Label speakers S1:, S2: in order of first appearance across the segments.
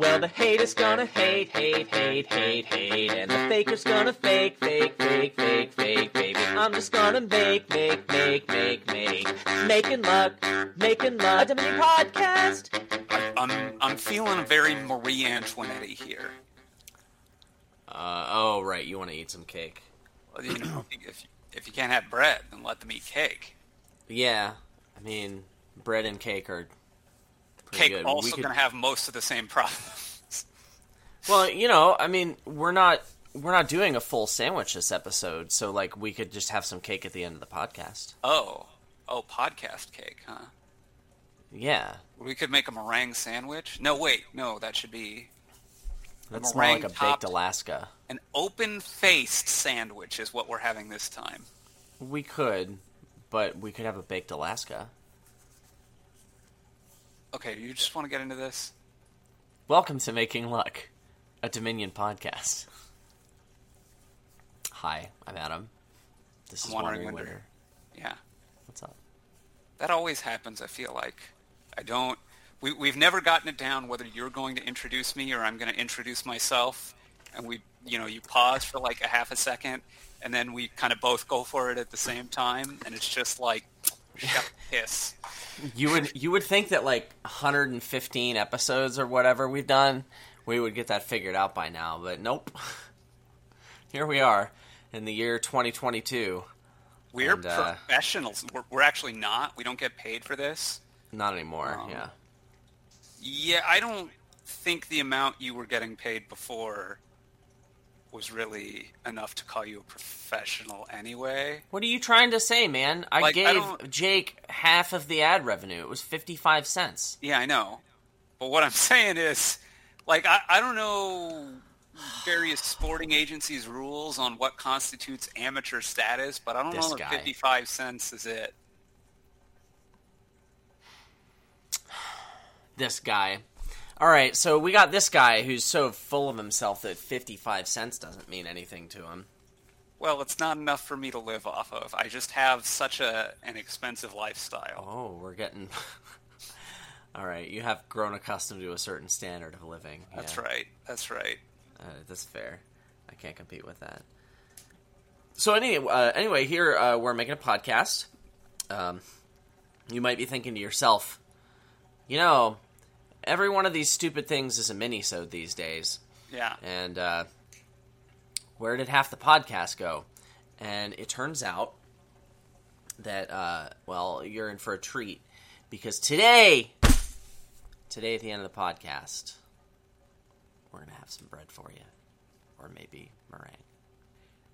S1: Well, the haters gonna hate, hate, hate, hate, hate, and the faker's gonna fake, fake, fake, fake, fake, baby. I'm just gonna make, make, make, make, make, making luck, making luck. A Dominion podcast.
S2: I, I'm I'm feeling very Marie Antoinette here.
S3: Uh, oh, right. You want to eat some cake.
S2: Well, you know, if if you can't have bread, then let them eat cake.
S3: Yeah. I mean, bread and cake are pretty
S2: Cake
S3: good.
S2: also
S3: could-
S2: going to have most of the same problems.
S3: Well, you know, I mean, we're not we're not doing a full sandwich this episode, so like we could just have some cake at the end of the podcast.
S2: oh, oh, podcast cake, huh?
S3: Yeah.
S2: We could make a meringue sandwich. No, wait, no, that should be
S3: That's more like a baked Alaska.
S2: an open-faced sandwich. Is what we're having this time.
S3: We could, but we could have a baked Alaska.
S2: Okay, you just want to get into this?
S3: Welcome to Making Luck, a Dominion podcast. Hi, I'm Adam. This
S2: I'm
S3: is Wandering
S2: when
S3: Winter.
S2: Yeah,
S3: What's up?
S2: that always happens. I feel like I don't. We, we've never gotten it down whether you're going to introduce me or I'm going to introduce myself, and we, you know, you pause for like a half a second, and then we kind of both go for it at the same time, and it's just like shut piss.
S3: You would you would think that like 115 episodes or whatever we've done, we would get that figured out by now, but nope. Here we are in the year 2022.
S2: We're
S3: And, uh,
S2: professionals. We're, we're actually not. We don't get paid for this.
S3: Not anymore.
S2: Um,
S3: yeah.
S2: Yeah, I don't think the amount you were getting paid before was really enough to call you a professional anyway.
S3: What are you trying to say, man? I
S2: Like,
S3: gave
S2: don't-
S3: Jake half of the ad revenue. It was 55 cents.
S2: Yeah, I know. But what I'm saying is, like, I, I don't know various sporting agencies' rules on what constitutes amateur status, but I don't
S3: This
S2: know if 55 cents is it.
S3: This guy. All right, so we got this guy who's so full of himself that 55 cents doesn't mean anything to him.
S2: Well, it's not enough for me to live off of. I just have such a an expensive lifestyle.
S3: Oh, we're getting. All right, you have grown accustomed to a certain standard of living.
S2: That's
S3: Yeah.
S2: right. That's right.
S3: Uh, that's fair. I can't compete with that. So any, uh, anyway, here uh, we're making a podcast. Um, you might be thinking to yourself, you know, every one of these stupid things is a mini-sode these days.
S2: Yeah.
S3: And uh, where did half the podcast go? And it turns out that, uh, well, you're in for a treat because today, today at the end of the podcast, we're going to have some bread for you, or maybe meringue.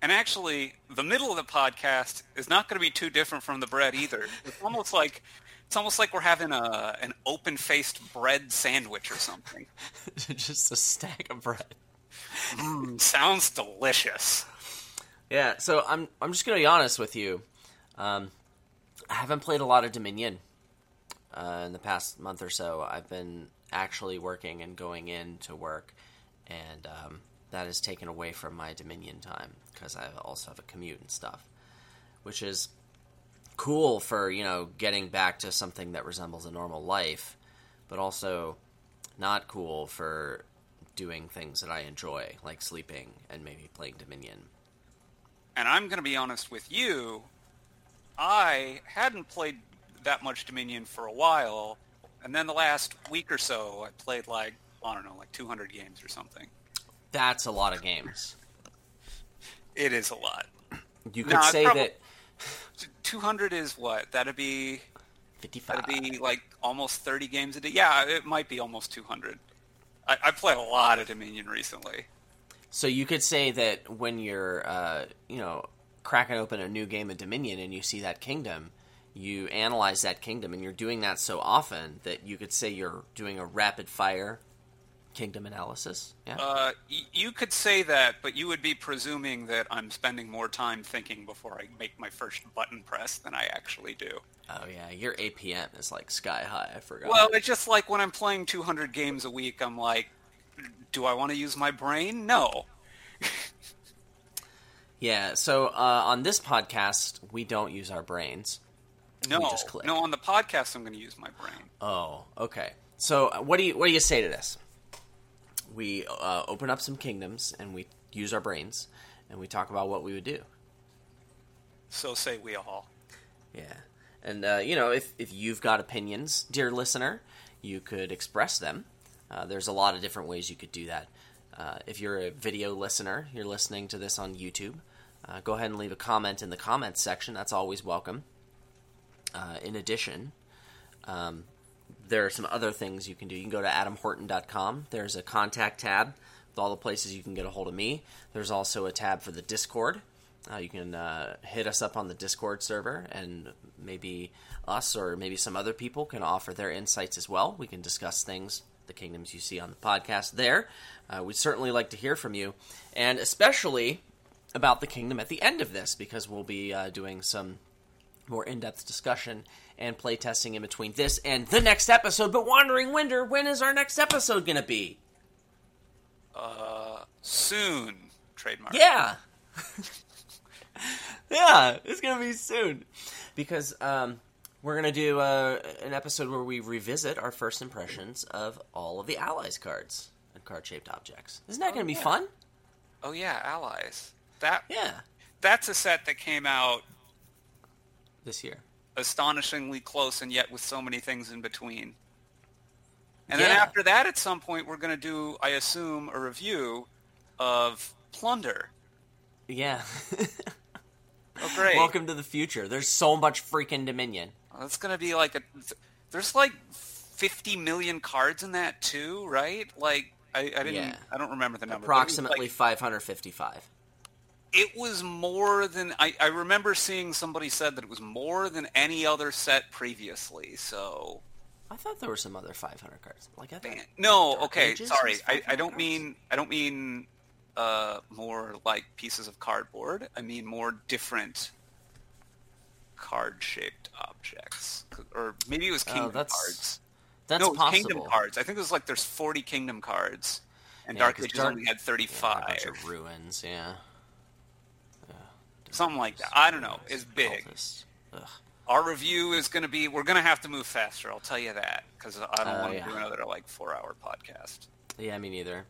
S2: And actually, the middle of the podcast is not going to be too different from the bread either. It's almost like it's almost like we're having a an open-faced bread sandwich or something.
S3: Just a stack of bread.
S2: Sounds delicious.
S3: Yeah, so I'm I'm just gonna be honest with you. Um, I haven't played a lot of Dominion uh, in the past month or so. I've been actually working and going in to work, and um, that has taken away from my Dominion time because I also have a commute and stuff, which is cool for you know getting back to something that resembles a normal life, but also not cool for doing things that I enjoy, like sleeping and maybe playing Dominion.
S2: And I'm going to be honest with you. I hadn't played that much Dominion for a while, and then the last week or so, I played like I don't know, like 200 games or something.
S3: That's a lot of games.
S2: It is a lot.
S3: You could
S2: No,
S3: say that
S2: 200 is what? That'd be
S3: 55.
S2: That'd be like almost 30 games a day. Yeah, it might be almost 200. I, I played a lot of Dominion recently.
S3: So you could say that when you're, uh, you know, cracking open a new game of Dominion and you see that kingdom, you analyze that kingdom, and you're doing that so often that you could say you're doing a rapid fire kingdom analysis. Yeah.
S2: Uh, y- you could say that, but you would be presuming that I'm spending more time thinking before I make my first button press than I actually do.
S3: oh yeah, your APM is like sky high. I forgot.
S2: Well, it's just like when I'm playing 200 games a week, I'm like, do I want to use my brain? No.
S3: yeah. So uh, on this podcast, we don't use our brains.
S2: No, no. On the podcast, I'm going to use my brain.
S3: Oh, okay. So what do you what do you say to this? We uh, open up some kingdoms and we use our brains and we talk about what we would do.
S2: So say we all.
S3: Yeah. And, uh, you know, if, if you've got opinions, dear listener, you could express them. Uh, there's a lot of different ways you could do that. Uh, if you're a video listener, you're listening to this on YouTube, uh, go ahead and leave a comment in the comments section. That's always welcome. Uh, in addition, um, there are some other things you can do. You can go to adamhorton.com. There's a contact tab with all the places you can get a hold of me. There's also a tab for the Discord. Uh, you can uh, hit us up on the Discord server, and maybe us or maybe some other people can offer their insights as well. We can discuss things, the kingdoms you see on the podcast there. Uh, we'd certainly like to hear from you, and especially about the kingdom at the end of this, because we'll be uh, doing some more in-depth discussion and playtesting in between this and the next episode. But Wandering Winder, when is our next episode going to be?
S2: Uh, soon. Trademark.
S3: Yeah. yeah, it's going to be soon. Because um, we're going to do uh, an episode where we revisit our first impressions of all of the Allies cards and card-shaped objects. Isn't that
S2: Oh,
S3: going to be
S2: yeah.
S3: fun?
S2: Oh yeah, allies. That
S3: Yeah.
S2: that's a set that came out
S3: This year.
S2: Astonishingly close, and yet with so many things in between. And then after that, at some point, we're going to do, I assume, a review of Plunder.
S3: Yeah.
S2: Oh, great!
S3: Welcome to the future. There's so much freaking Dominion.
S2: That's going to be like a. There's like 50 million cards in that too, right? Like I, I didn't.
S3: Yeah.
S2: I don't remember the number. but it was
S3: Approximately
S2: like-
S3: 555.
S2: It was more than I, I remember seeing somebody said that it was more than any other set previously. So
S3: I thought there were some other 500 cards. Like I thought.
S2: no,
S3: Dark
S2: okay,
S3: Ages
S2: sorry, I, I don't
S3: cards?
S2: mean I don't mean uh, more like pieces of cardboard. I mean more different card-shaped objects, or maybe it was kingdom
S3: Oh, that's-
S2: cards.
S3: That's
S2: no, it was
S3: possible.
S2: kingdom cards. I think it was like there's 40 kingdom cards, and
S3: Yeah,
S2: Dark Ages
S3: Dark-
S2: only had
S3: Yeah,
S2: 35.
S3: a bunch of ruins. Yeah.
S2: Something like that. I don't know. It's big. Our review is going to be. We're going to have to move faster. I'll tell you that because I don't
S3: Oh,
S2: want to
S3: yeah.
S2: do another like four-hour podcast.
S3: Yeah, me neither.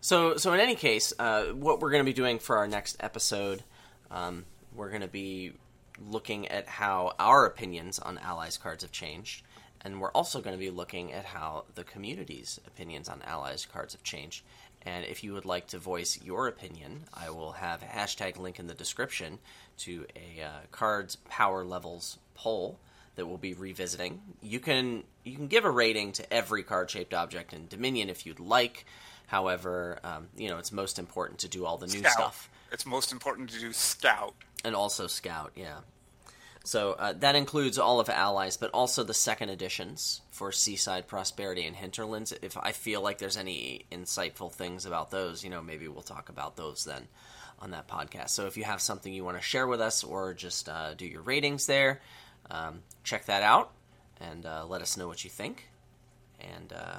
S3: So, so in any case, uh, what we're going to be doing for our next episode, um, we're going to be looking at how our opinions on Allies cards have changed, and we're also going to be looking at how the community's opinions on Allies cards have changed. And if you would like to voice your opinion, I will have a hashtag link in the description to a uh, cards power levels poll that we'll be revisiting. You can you can give a rating to every card shaped object in Dominion if you'd like. However, um, you know it's most important to do all the new
S2: Scout.
S3: stuff
S2: It's most important to do Scout.
S3: and also Scout. Yeah. So uh, that includes all of Allies, but also the second editions for Seaside Prosperity and Hinterlands. If I feel like there's any insightful things about those, you know, maybe we'll talk about those then on that podcast. So if you have something you want to share with us or just uh, do your ratings there, um, check that out and uh, let us know what you think. And uh,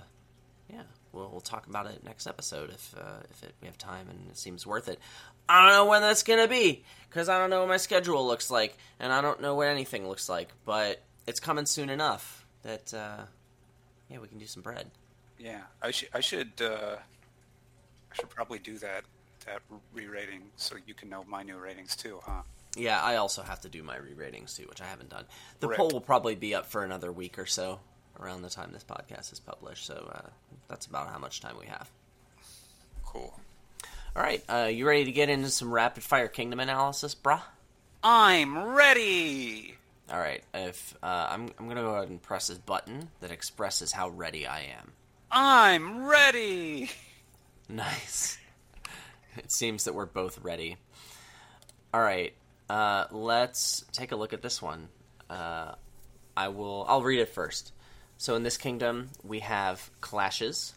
S3: yeah, we'll, we'll talk about it next episode if uh, if it, we have time and it seems worth it. I don't know when that's gonna be because I don't know what my schedule looks like, and I don't know what anything looks like. But it's coming soon enough that uh, yeah, we can do some bread.
S2: Yeah, I should. I should. Uh, I should probably do that. That re-rating so you can know my new ratings too, huh?
S3: Yeah, I also have to do my re-ratings too, which I haven't done. The
S2: Rip.
S3: poll will probably be up for another week or so around the time this podcast is published. So uh, that's about how much time we have.
S2: Cool.
S3: All right, uh, you ready to get into some rapid fire kingdom analysis, brah?
S2: I'm ready.
S3: All right, if uh, I'm, I'm gonna go ahead and press this button that expresses how ready I am.
S2: I'm ready.
S3: Nice. It seems that we're both ready. All right, uh, let's take a look at this one. Uh, I will. I'll read it first. So in this kingdom, we have clashes,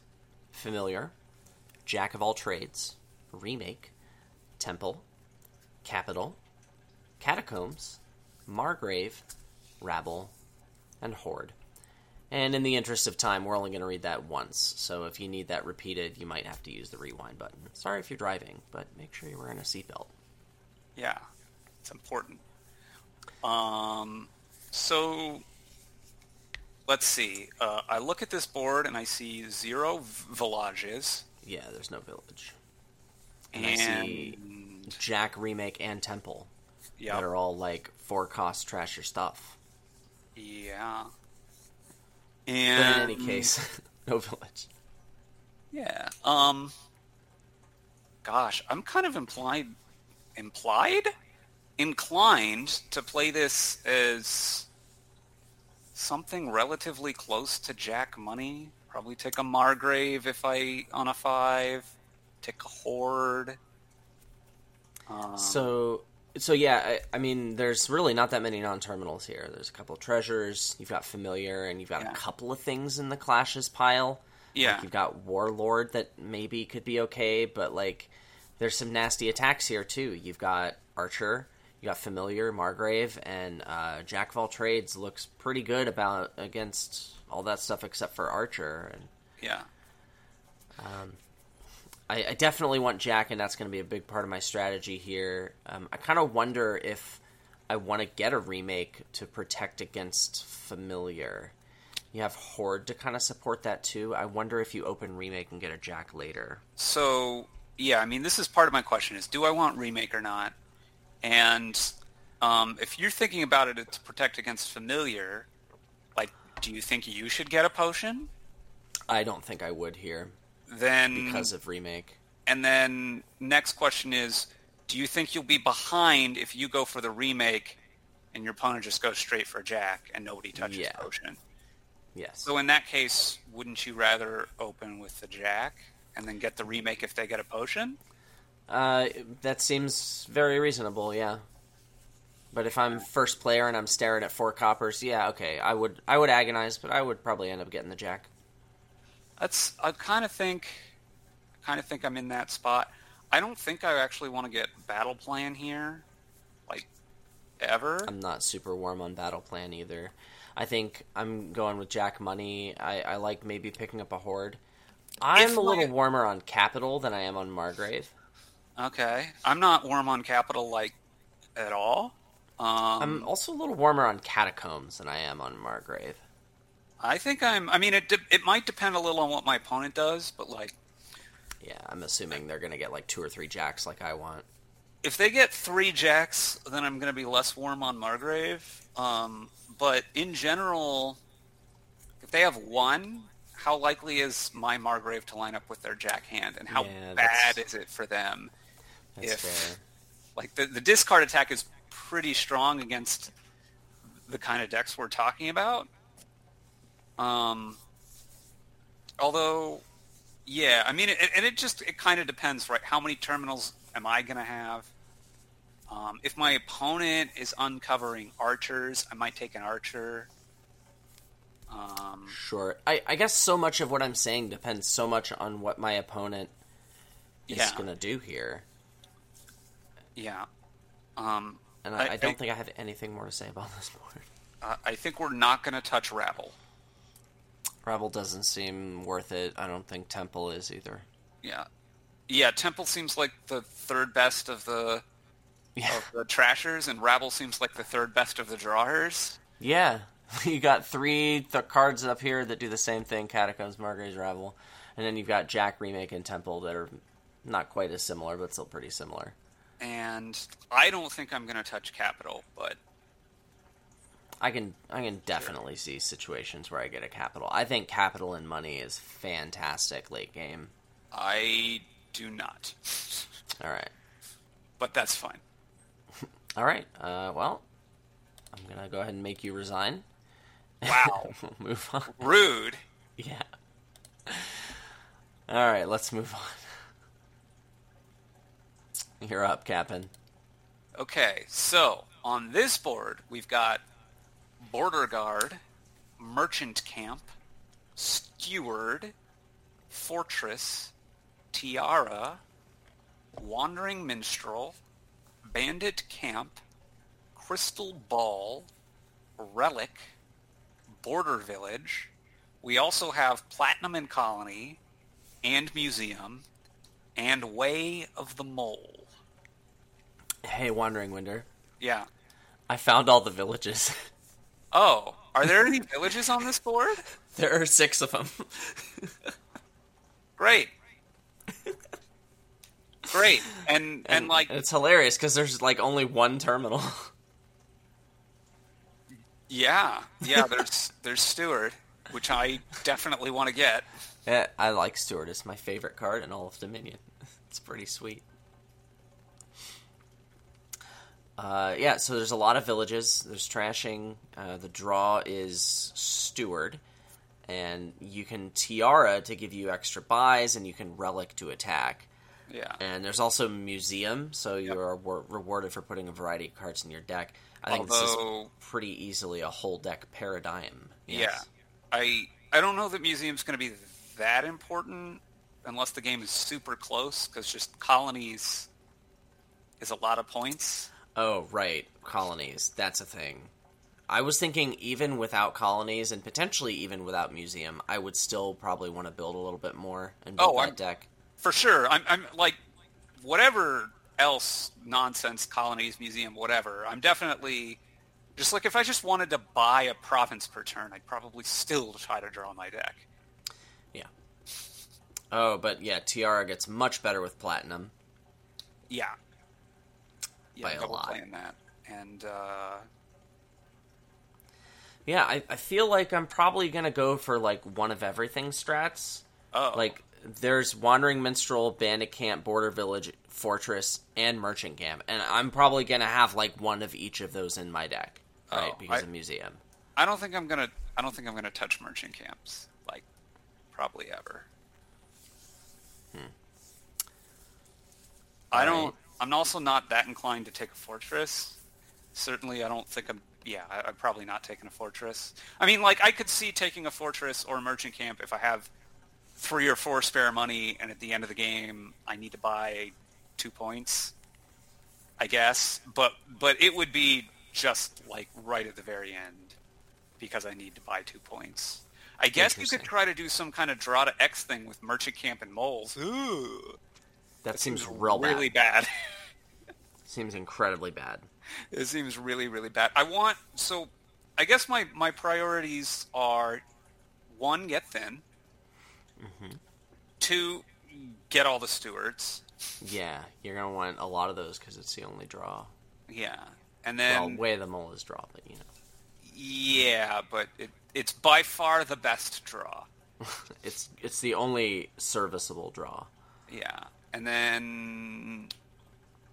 S3: familiar, jack of all trades, remake, temple, capital, catacombs, margrave, rabble, and horde. And in the interest of time, we're only going to read that once. So if you need that repeated, you might have to use the rewind button. Sorry if you're driving, but make sure you're wearing a seatbelt.
S2: Yeah, it's important. Um, so let's see. Uh, I look at this board and I see zero v- villages,
S3: Yeah, there's no village. And, I see Jack remake and Temple
S2: yeah,
S3: that are all like four cost trash your stuff.
S2: yeah.
S3: But
S2: And
S3: in any case, no village.
S2: Yeah. Um. Gosh, I'm kind of implied, implied, inclined to play this as something relatively close to Jack Money. Probably take a Margrave if I on a five. Take a Horde. Um,
S3: So, so yeah, I, I mean, there's really not that many non-terminals here. There's a couple of treasures. You've got familiar, and you've got
S2: Yeah.
S3: a couple of things in the clashes pile.
S2: yeah,
S3: Like you've got warlord that maybe could be okay, but like there's some nasty attacks here too. You've got archer, you got familiar, margrave, and uh, jack of all trades looks pretty good about against all that stuff except for archer. And
S2: yeah.
S3: I, I definitely want Jack, and that's going to be a big part of my strategy here. Um, I kind of wonder if I want to get a remake to protect against familiar. You have Horde to kind of support that too. I wonder if you open remake and get a Jack later.
S2: So yeah, I mean, this is part of my question: is do I want remake or not? And um, if you're thinking about it to protect against familiar, like, do you think you should get a potion?
S3: I don't think I would here
S2: Then
S3: because of remake.
S2: and then next question is, do you think you'll be behind if you go for the remake and your opponent just goes straight for a Jack and nobody touches
S3: Yeah.
S2: potion?
S3: Yes.
S2: So in that case, wouldn't you rather open with the Jack and then get the remake if they get a potion?
S3: Uh, that seems very reasonable. Yeah. But if I'm first player and I'm staring at four coppers, yeah, okay, I would I would agonize, but I would probably end up getting the Jack.
S2: That's I kind of think, kind of think I'm in that spot. I don't think I actually want to get battle plan here, like ever.
S3: I'm not super warm on battle plan either. I think I'm going with Jack Money. I, I like maybe picking up a horde. I'm
S2: If
S3: a little warmer on Capital than I am on Margrave.
S2: Okay, I'm not warm on capital like at all. Um,
S3: I'm also a little warmer on Catacombs than I am on Margrave.
S2: I think I'm. I mean, it de- it might depend a little on what my opponent does, but like
S3: Yeah, I'm assuming they're gonna get like two or three Jacks like I want.
S2: if they get three jacks, then I'm going to be less warm on Margrave. Um, but in general, if they have one, how likely is my Margrave to line up with their jack hand, and how
S3: Yeah,
S2: bad is it for them?
S3: That's
S2: If-
S3: fair.
S2: Like the the discard attack is pretty strong against the kind of decks we're talking about. Um, although, yeah, I mean, it, and it just it kind of depends, right? How many terminals am I going to have? Um, if my opponent is uncovering archers, I might take an archer. Um,
S3: Sure. I, I guess so much of what I'm saying depends so much on what my opponent is
S2: Yeah.
S3: gonna do here.
S2: Yeah. Um,
S3: And I,
S2: I-
S3: I don't
S2: I-
S3: think I have anything more to say about this board.
S2: I I think we're not going to touch Rabble.
S3: Rabble doesn't seem worth it. I don't think Temple is either.
S2: Yeah, yeah. Temple seems like the third best of the
S3: Yeah.
S2: of the trashers, and Rabble seems like the third best of the drawers.
S3: Yeah. you got three th- cards up here that do the same thing Catacombs, Margrave's Rabble, And then you've got Jack Remake and Temple that are not quite as similar, but still pretty similar.
S2: And I don't think I'm going to touch Capital, but
S3: I can I can definitely see situations where I get a capital. I think capital and money is fantastic late game.
S2: I do not.
S3: All right.
S2: But that's fine.
S3: All right. Uh, well, I'm gonna go ahead and make you resign.
S2: Wow.
S3: We'll move on.
S2: Rude.
S3: Yeah. All right. Let's move on. You're up, Captain.
S2: Okay, so on this board, we've got Border Guard, Merchant Camp, Steward, Fortress, Tiara, Wandering Minstrel, Bandit Camp, Crystal Ball, Relic, Border Village. We also have Platinum and Colony, and Museum, and Way of the Mole.
S3: Hey, Wandering Winder.
S2: Yeah.
S3: I found all the villages.
S2: Oh, are there any villages on this board?
S3: there are six of them.
S2: Great. great, and and, like
S3: it's hilarious because there's like only one terminal.
S2: yeah, yeah. There's there's Steward, which I definitely want to get.
S3: yeah, I like Steward. It's my favorite card in all of Dominion. It's pretty sweet. Uh, yeah, so there's a lot of villages. There's trashing. Uh, the draw is Steward, and you can Tiara to give you extra buys, and you can Relic to attack.
S2: Yeah,
S3: And there's also Museum, so you are wa- rewarded for putting a variety of cards in your deck. I think this
S2: Although-
S3: is pretty easily a whole deck paradigm.
S2: yeah. I I don't know that museum's going to be that important unless the game is super close, because just colonies is a lot of points.
S3: Oh, right. Colonies. That's a thing. I was thinking even without colonies and potentially even without museum, I would still probably want to build a little bit more and build
S2: Oh,
S3: that
S2: I'm-
S3: deck.
S2: For sure. I'm, I'm like, whatever else nonsense, colonies, museum, whatever. I'm definitely just like if I just wanted to buy a province per turn, I'd probably still try to draw my deck.
S3: Yeah. Oh, but yeah, Tiara gets much better with platinum.
S2: Yeah. Yeah,
S3: By a lot.
S2: playing that, and uh,
S3: Yeah, I, I feel like I'm probably gonna go for like one of everything strats.
S2: oh,
S3: Like there's Wandering Minstrel, Bandit Camp, Border Village, Fortress, and Merchant Camp, and I'm probably gonna have like one of each of those in my deck, right?
S2: Oh,
S3: because
S2: I-
S3: of Museum.
S2: I don't think I'm gonna. I don't think I'm gonna touch merchant camps like probably ever. I don't. I'm also not that inclined to take a fortress. Certainly, I don't think I'm. Yeah, I, I'm probably not taking a fortress. I mean, like I could see taking a fortress or a merchant camp if I have three or four spare money, and at the end of the game I need to buy two points. I guess, but but it would be just like right at the very end because I need to buy two points. I guess you could try to do some kind of draw to X thing with merchant camp and moles. Ooh,
S3: That seems
S2: seems
S3: real
S2: really
S3: bad.
S2: bad.
S3: Seems incredibly bad.
S2: It seems really, really bad. I want so. I guess my my priorities are one, get thin. Mm-hmm. Two, get all the stewards.
S3: Yeah, you're gonna want a lot of those because it's the only draw.
S2: Yeah, and
S3: well,
S2: then
S3: way the mole is draw, but you know,
S2: yeah, but it, it's by far the best draw.
S3: it's it's the only serviceable draw.
S2: Yeah, and then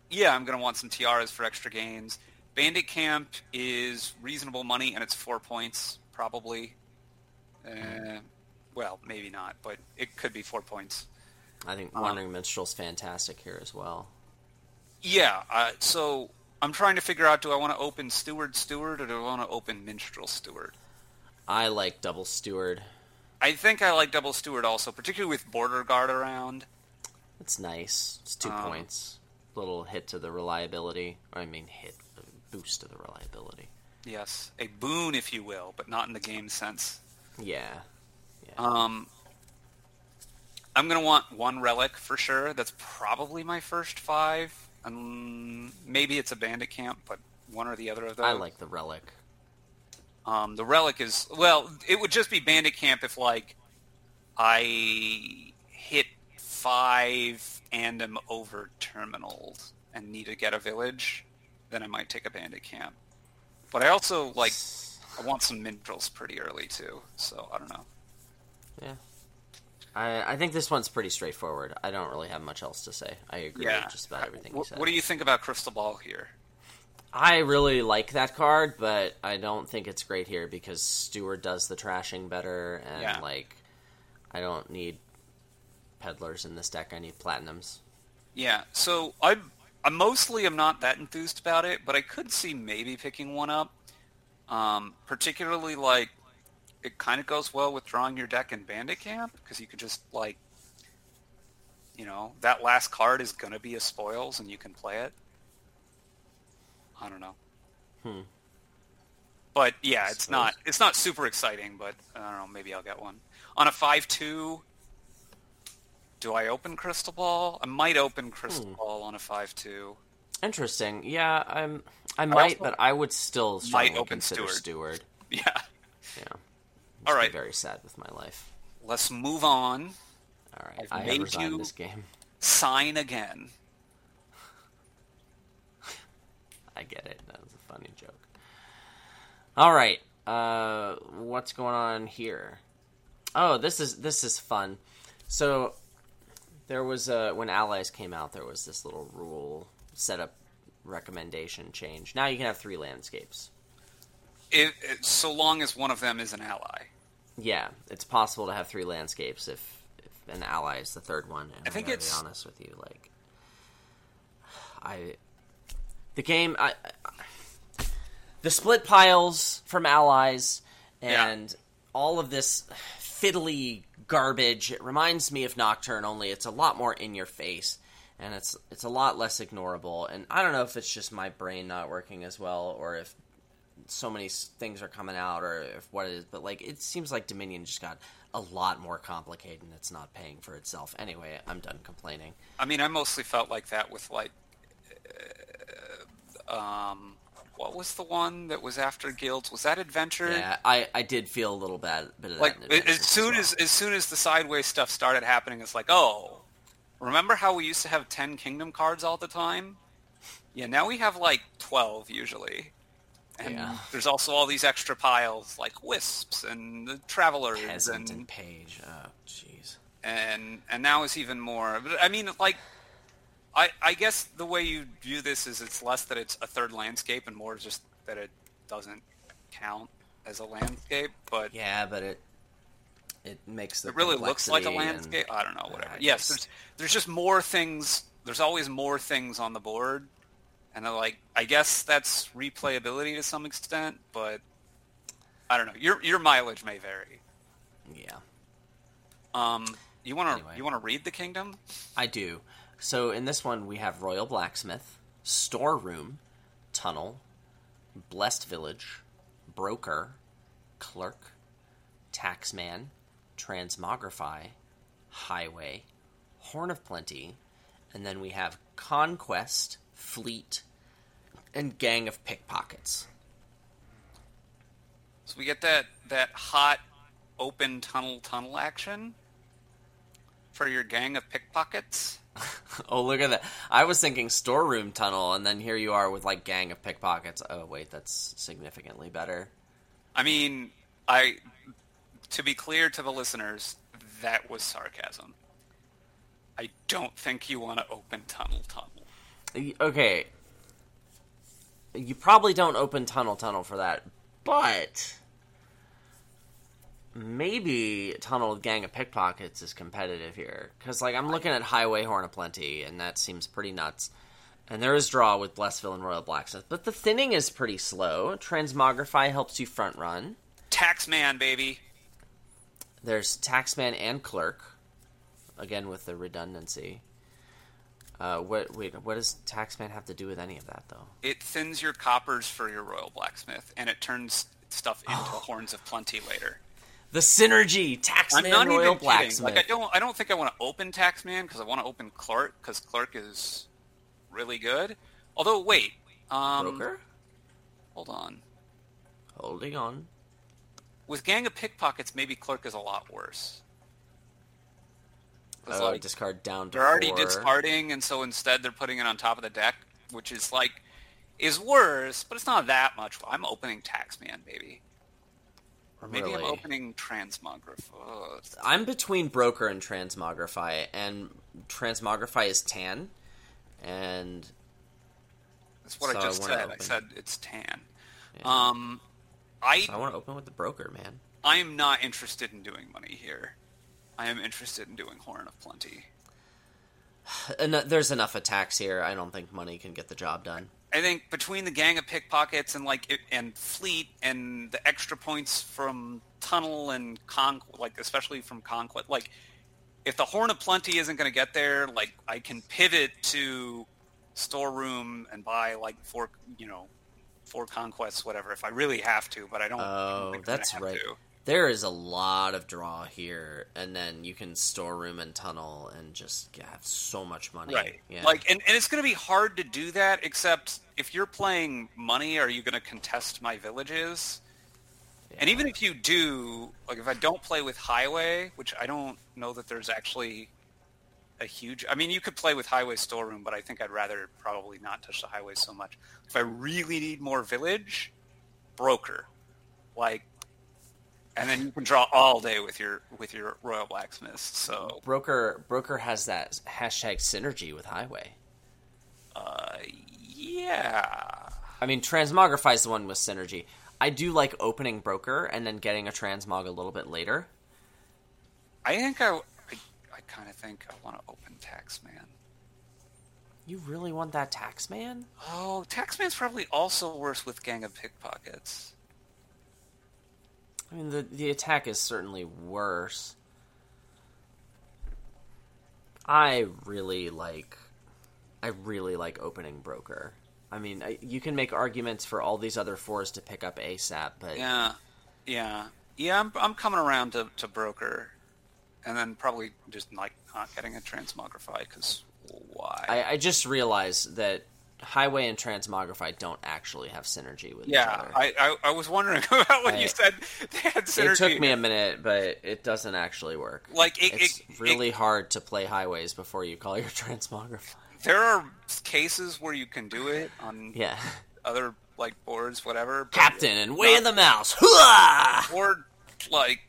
S2: yeah, I'm gonna want some tiaras for extra gains. Bandit Camp is reasonable money, and it's four points probably. Uh, well, maybe not, but it could be four points.
S3: I think Wandering Minstrel's fantastic here as well.
S2: Yeah, uh, so I'm trying to figure out: do I want to open Steward Steward, or do I want to open Minstrel Steward?
S3: I like double steward.
S2: I think I like Double Steward also, particularly with Border Guard around.
S3: It's nice. It's two
S2: Um,
S3: points. Little hit to the reliability. Or I mean, hit boost to the reliability.
S2: Yes, a boon, if you will, but not in the game sense.
S3: Yeah.
S2: Um, I'm gonna want one relic for sure. That's probably my first five. Um, maybe it's a bandit camp, but one or the other of those.
S3: I like the relic.
S2: Um, the relic is well. It would just be bandit camp if like I hit five and am over terminals and need to get a village. Then I might take a bandit camp. But I also like I want some minstrels pretty early too. So I don't know.
S3: Yeah. I, I think this one's pretty straightforward. I don't really have much else to say. I agree
S2: Yeah.
S3: with just about everything you
S2: What,
S3: said.
S2: what do you think about Crystal Ball here?
S3: I really like that card, but I don't think it's great here because Steward does the trashing better, and
S2: Yeah.
S3: like, I don't need peddlers in this deck. I need platinums.
S2: Yeah, so I I mostly am not that enthused about it, but I could see maybe picking one up. Um, particularly like it kind of goes well with drawing your deck in Bandit Camp because you could just like you know that last card is gonna be a spoils and you can play it. I don't know.
S3: Hmm.
S2: But yeah, it's not it's not super exciting, but I don't know, maybe I'll get one. On a five two do I open Crystal Ball? I might open Crystal
S3: Hmm.
S2: Ball on a five two.
S3: Interesting. Yeah, I'm. I might,
S2: also
S3: but I would still strongly
S2: open
S3: consider
S2: Steward.
S3: Steward.
S2: Yeah.
S3: Yeah.
S2: All
S3: Just be. Very sad with my life.
S2: Let's move on.
S3: All right.
S2: I've
S3: I
S2: made
S3: resigned
S2: you-
S3: this game.
S2: Sign again.
S3: I get it. That was a funny joke. All right. Uh, what's going on here? Oh, this is this is fun. So there was a when allies came out, there was this little rule setup recommendation change. Now you can have three landscapes.
S2: It, it, so long as one of them is an ally.
S3: Yeah, it's possible to have three landscapes if, if an ally is the third one. And
S2: I think
S3: gotta
S2: it's-
S3: be honest with you, like I the game I, I the split piles from allies
S2: Yeah.
S3: and all of this fiddly garbage. It reminds me of Nocturne, only it's a lot more in your face and it's it's a lot less ignorable. And I don't know if it's just my brain not working as well or if so many things are coming out or if what it is, but like it seems like Dominion just got a lot more complicated and it's not paying for itself. Anyway, I'm done complaining.
S2: I mean, I mostly felt like that with like, uh, um, what was the one that was after guilds? Was that adventure?
S3: Yeah, I, I did feel a little bad bit
S2: Like as soon
S3: well.
S2: as as soon as the sideways stuff started happening, it's like, oh, remember how we used to have ten kingdom cards all the time? Yeah, now we have like twelve usually. And
S3: Yeah.
S2: there's also all these extra piles like wisps and the travelers
S3: peasant
S2: and
S3: and page. Oh, jeez.
S2: and and now it's even more. But I mean, like, I I guess the way you view this is it's less that it's a third landscape and more just that it doesn't count as a landscape, but
S3: Yeah, but it it makes the
S2: it really looks like a
S3: complexity and-
S2: landscape. I don't know, whatever.
S3: I
S2: yes, there's there's just more things. There's always more things on the board, and like I guess that's replayability to some extent, but I don't know. Your your mileage may vary.
S3: Yeah,
S2: Um, you want to
S3: Anyway.
S2: you want to read the kingdom?
S3: I do. So in this one, we have Royal Blacksmith, Storeroom, Tunnel, Blessed Village, Broker, Clerk, Taxman, Transmogrify, Highway, Horn of Plenty, and then we have Conquest, Fleet, and Gang of Pickpockets.
S2: So we get that that hot open tunnel tunnel action for your gang of pickpockets.
S3: Oh, look at that. I was thinking storeroom tunnel, and then here you are with like gang of pickpockets. Oh, wait, that's significantly better.
S2: I mean, I to be clear to the listeners, that was sarcasm. I don't think you want to open tunnel tunnel.
S3: Okay. You probably don't open tunnel tunnel for that, but maybe tunnel gang of pickpockets is competitive here because like I'm looking at highway horn of plenty and that seems pretty nuts. And there is draw with Blessville and Royal Blacksmith, but the thinning is pretty slow. Transmogrify helps you front run.
S2: Taxman, baby.
S3: There's Taxman and Clerk, again with the redundancy. Uh, what wait? What does Taxman have to do with any of that, though?
S2: It thins your coppers for your royal blacksmith, and it turns stuff into horns of plenty later.
S3: The synergy,
S2: I'm
S3: Taxman
S2: not
S3: Royal
S2: even kidding.
S3: Blacksmith.
S2: Like I don't, I don't think I want to open Taxman because I want to open Clerk because Clerk is really good. Although, wait, um,
S3: Broker,
S2: hold on.
S3: holding on.
S2: With Gang of Pickpockets, maybe Clerk is a lot worse.
S3: Oh,
S2: like,
S3: discard down
S2: they're already discarding, and so instead they're putting it on top of the deck, which is like is worse, but it's not that much. I'm opening Taxman, baby. Maybe I'm opening Transmograph. Ugh.
S3: I'm between Broker and Transmogrify, and Transmogrify is tan, and
S2: That's what
S3: So
S2: I
S3: I
S2: just
S3: wanna
S2: said. I said it's tan.
S3: Yeah.
S2: Um, I
S3: so I want to open with the Broker, man.
S2: I am not interested in doing money here. I am interested in doing Horn of Plenty.
S3: And there's enough attacks here. I don't think money can get the job done.
S2: I think between the gang of pickpockets and like and fleet and the extra points from tunnel and con like especially from conquest like if the horn of plenty isn't going to get there like I can pivot to storeroom and buy like four you know four conquests whatever if I really have to but I don't,
S3: Oh, that's
S2: have
S3: right.
S2: to.
S3: There is a lot of draw here, and then you can storeroom and tunnel and just have so much money.
S2: Right.
S3: Yeah.
S2: Like, and, and it's going to be hard to do that, except if you're playing money, are you going to contest my villages? And even if you do, like if I don't play with Highway, which I don't know that there's actually a huge. I mean, you could play with Highway Storeroom, but I think I'd rather probably not touch the highway so much. If I really need more village, Broker, like, and then you can draw all day with your with your Royal Blacksmiths. So
S3: Broker Broker has that hashtag synergy with Highway.
S2: Uh, yeah.
S3: I mean, Transmogrify is the one with synergy. I do like opening Broker and then getting a Transmog a little bit later.
S2: I think I, I, I kind of think I want to open Taxman.
S3: You really want that Taxman?
S2: Oh, Taxman's probably also worse with Gang of Pickpockets.
S3: I mean, the the attack is certainly worse. I really like, I really like opening Broker. I mean, I, you can make arguments for all these other fours to pick up ASAP, but
S2: Yeah, yeah, yeah. I'm I'm coming around to, to broker, and then probably just like not getting a transmogrify because why?
S3: I, I just realized that Highway and Transmogrify don't actually have synergy with each
S2: yeah,
S3: other.
S2: I, I I was wondering about when
S3: I-
S2: you said they had synergy.
S3: It took me a minute, but it doesn't actually work.
S2: Like, it-
S3: it's
S2: it-
S3: really hard to play highways before you call your transmogrify.
S2: There are cases where you can do it on
S3: Yeah,
S2: other like boards, whatever.
S3: Captain and way of the mouse.
S2: Or like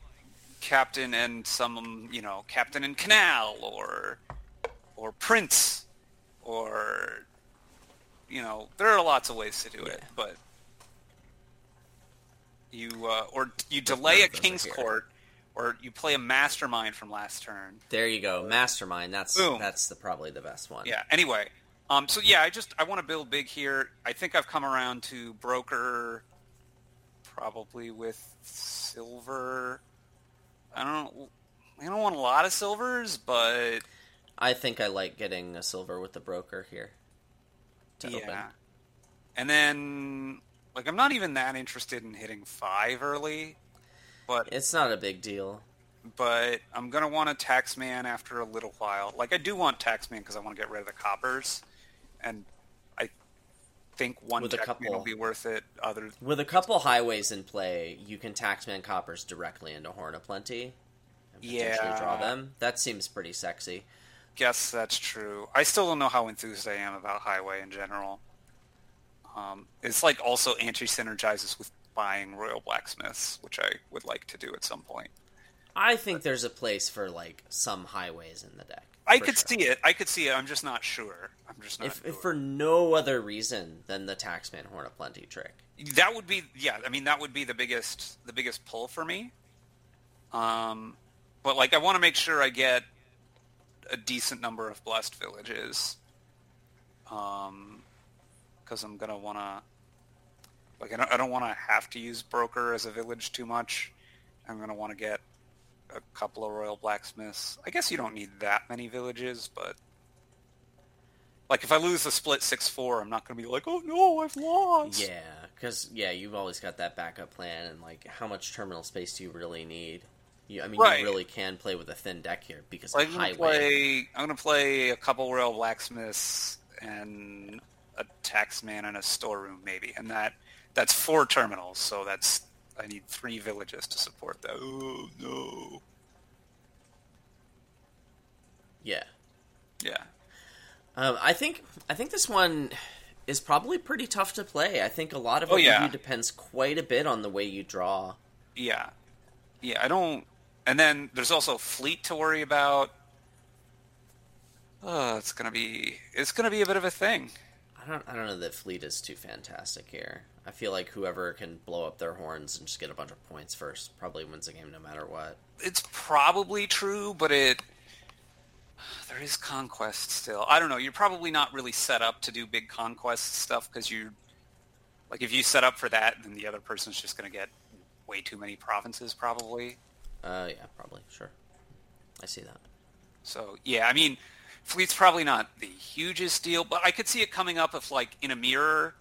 S2: captain and some you know captain and canal or or prince or you know there are lots of ways to do it
S3: Yeah.
S2: but you uh, or you delay a king's court or you play a mastermind from last turn
S3: There you go, mastermind. That's
S2: Boom.
S3: that's the probably the best one.
S2: yeah anyway um so yeah i just i want to build big here i think i've come around to broker probably with silver i don't i don't want a lot of silvers but
S3: I think I like getting a silver with the broker here to
S2: yeah
S3: open.
S2: and then like i'm not even that interested in hitting five early but
S3: It's not a big deal.
S2: but i'm gonna want a taxman after a little while like i do want taxman because i want to get rid of the coppers and i think one
S3: With a
S2: taxman
S3: couple-
S2: will be worth it other
S3: With a couple highways in play, you can taxman coppers directly into Horn of Plenty and potentially
S2: Yeah.
S3: draw them. That seems pretty sexy.
S2: Guess that's true. I still don't know how enthused I am about Highway in general. Um, it's like also anti-synergizes with buying Royal Blacksmiths, which I would like to do at some point.
S3: I think there's a place for like some highways in the deck.
S2: I could
S3: sure.
S2: see it. I could see it. I'm just not sure. I'm just not
S3: If,
S2: sure.
S3: if for no other reason than the taxman Horn of Plenty trick.
S2: that would be yeah. I mean that would be the biggest the biggest pull for me. Um, but like I want to make sure I get a decent number of blessed villages. Um, because I'm gonna want to like I don't I don't want to have to use broker as a village too much. I'm gonna want to get a couple of royal blacksmiths. I guess you don't need that many villages, but like if I lose the split six four, I'm not gonna be like, oh no, I've lost.
S3: Yeah, because yeah, you've always got that backup plan, and like, how much terminal space do you really need? You, I mean,
S2: Right.
S3: you really can play with a thin deck here because
S2: Like,
S3: of
S2: I'm gonna play. I'm gonna play a couple royal blacksmiths and a taxman and a storeroom maybe, and that that's four terminals. So that's I need three villages to support that. Oh no.
S3: Yeah,
S2: Yeah.
S3: um, I think I think this one is probably pretty tough to play. I think a lot of it
S2: Oh,
S3: with
S2: yeah.
S3: you depends quite a bit on the way you draw.
S2: Yeah. Yeah. I don't. And then there's also fleet to worry about. Oh, it's gonna be it's gonna be a bit of a thing.
S3: I don't I don't know that fleet is too fantastic here. I feel like whoever can blow up their horns and just get a bunch of points first probably wins the game no matter what.
S2: it's probably true, but it there is conquest still. I don't know. You're probably not really set up to do big conquest stuff because you like if you set up for that, then the other person's just going to get way too many provinces probably.
S3: Uh, yeah, probably sure. I see that.
S2: So yeah, I mean, fleet's probably not the hugest deal, but I could see it coming up if like in a mirror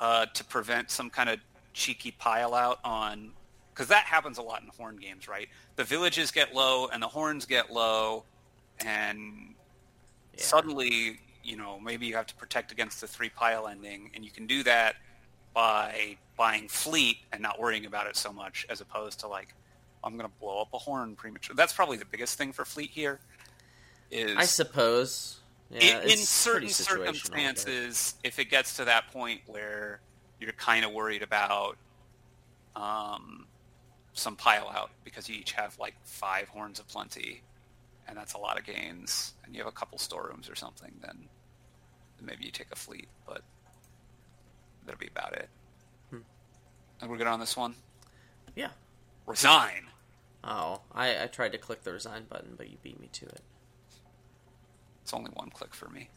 S2: uh, to prevent some kind of cheeky pile out on because that happens a lot in horn games, right? The villages get low and the horns get low, and
S3: Yeah.
S2: suddenly you know maybe you have to protect against the three pile ending, and you can do that by buying fleet and not worrying about it so much, as opposed to like I'm going to blow up a horn premature. That's probably the biggest thing for fleet here is
S3: I suppose. Yeah,
S2: in, in certain circumstances, if it gets to that point where you're kind of worried about um, some pile out because you each have like five horns of plenty, and that's a lot of gains, and you have a couple storerooms or something, then, then maybe you take a fleet, but that'll be about it.
S3: Hmm.
S2: And we're good on this one.
S3: Yeah.
S2: Resign.
S3: Oh, I, I tried to click the resign button, but you beat me to it.
S2: It's only one click for me.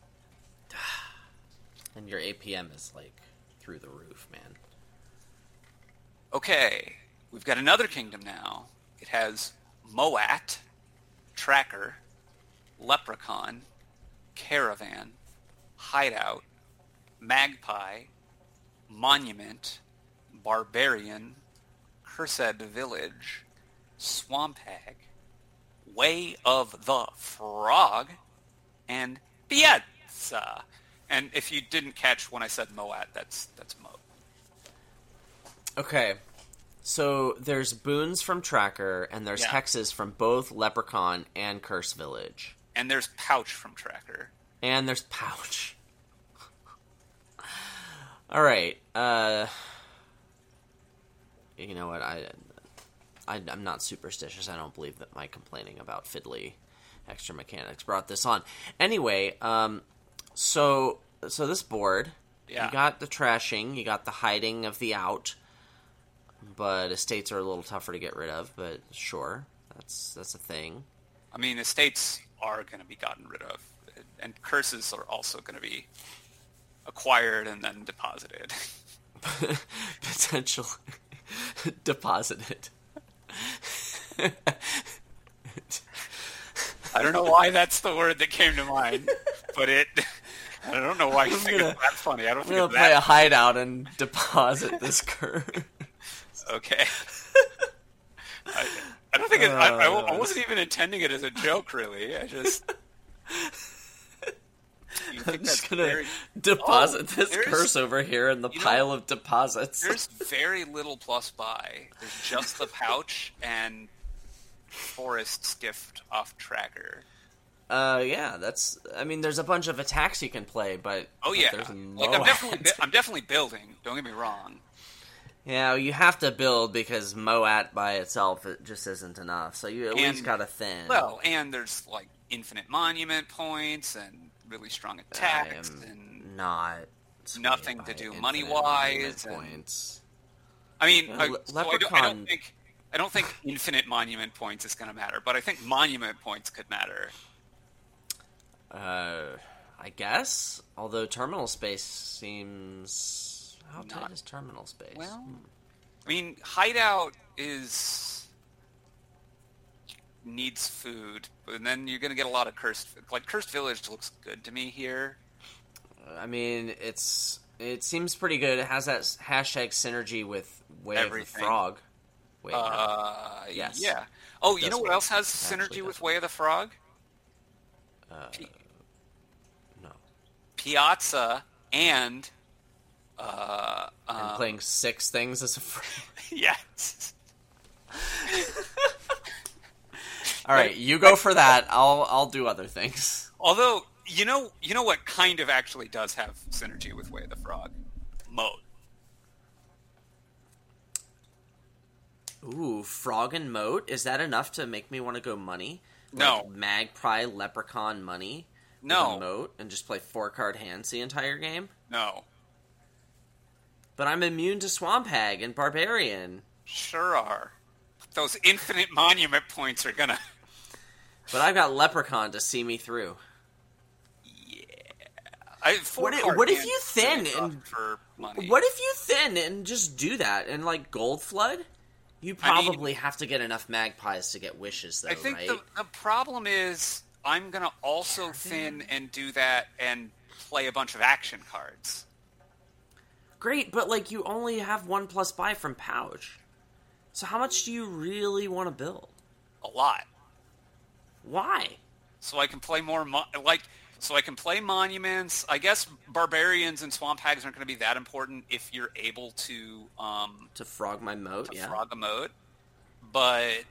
S3: And your APM is like through the roof, man.
S2: Okay, we've got another kingdom now. It has Moat, Tracker, Leprechaun, Caravan, Hideout, Magpie, Monument, Barbarian, Cursed Village, Swamp Hag, Way of the Frog, and Piazza. And if you didn't catch when I said Moat, that's that's Mo.
S3: Okay. So there's boons from Tracker, and there's
S2: Yeah.
S3: hexes from both Leprechaun and Curse Village.
S2: And there's Pouch from Tracker.
S3: And there's Pouch. All right. Uh, you know what? I, I, I'm not superstitious. I don't believe that my complaining about fiddly extra mechanics brought this on. Anyway, um, so so this board,
S2: Yeah.
S3: you got the trashing, you got the hiding of the out, but estates are a little tougher to get rid of. But sure, that's that's a thing.
S2: I mean, estates are going to be gotten rid of, and curses are also going to be acquired and then deposited.
S3: potential deposited.
S2: I don't know why that's the word that came to mind, but it. I don't know why you think
S3: gonna-
S2: it's that funny. I don't
S3: I'm
S2: think
S3: gonna play a hideout and deposit this curve.
S2: okay. I, I don't think it, I, I,
S3: Uh,
S2: I wasn't even intending it as a joke, really. I just.
S3: I'm just gonna
S2: very-
S3: deposit
S2: Oh,
S3: this
S2: there's-
S3: curse over here in the
S2: you know,
S3: pile of deposits.
S2: There's very little plus buy. There's just the pouch and Forest's gift off tracker.
S3: Uh, yeah, that's. I mean, there's a bunch of attacks you can play, but
S2: Oh
S3: but
S2: yeah,
S3: there's
S2: like I'm definitely I'm definitely building. Don't get me wrong.
S3: yeah, you have to build because Moat by itself it just isn't enough. So you at
S2: And-
S3: least got to thin.
S2: Well, and there's like infinite monument points and really strong attacks
S3: I am
S2: and
S3: not
S2: nothing to do money-wise
S3: points.
S2: I mean,
S3: Yeah,
S2: I,
S3: Le-
S2: so I, don't, I don't think I don't think infinite monument points is going to matter, but I think monument points could matter.
S3: Uh, I guess. Although terminal space seems how tight
S2: Not-
S3: is terminal space?
S2: Well,
S3: Hmm.
S2: I mean, hideout is needs food, and then you're going to get a lot of cursed. Like cursed village looks good to me here.
S3: I mean, it's it seems pretty good. It has that hashtag synergy with Way of the Frog.
S2: Uh,
S3: Yes.
S2: Yeah. Oh, you know what else has synergy with Way of the Frog?
S3: uh,
S2: P-
S3: no.
S2: Piazza and uh,
S3: And
S2: uh,
S3: playing six things as a friend.
S2: yes.
S3: All right, you go for that. I'll I'll do other things.
S2: Although you know, you know what kind of actually does have synergy with Way of the Frog? Moat.
S3: Ooh, frog and moat. Is that enough to make me want to go money?
S2: No.
S3: Like magpie, leprechaun, money.
S2: No.
S3: a moat and just play four card hands the entire game.
S2: No.
S3: But I'm immune to swamp hag and barbarian.
S2: Sure are. Those infinite monument points are gonna.
S3: But I've got leprechaun to see me through.
S2: I,
S3: What if- what if you thin and-
S2: for money?
S3: What if you thin and just do that and like gold flood? You
S2: I mean-
S3: probably have to get enough magpies to get wishes, though,
S2: I think
S3: right?
S2: the, the problem is I'm gonna also thin and do that and play a bunch of action cards.
S3: Great, but like you only have one plus buy from pouch. So how much do you really want to build?
S2: A lot.
S3: Why?
S2: so I can play more mo- like so I can play monuments. I guess barbarians and swamp hags aren't going to be that important if you're able to um
S3: To frog my moat,
S2: to
S3: yeah.
S2: frog a mode. But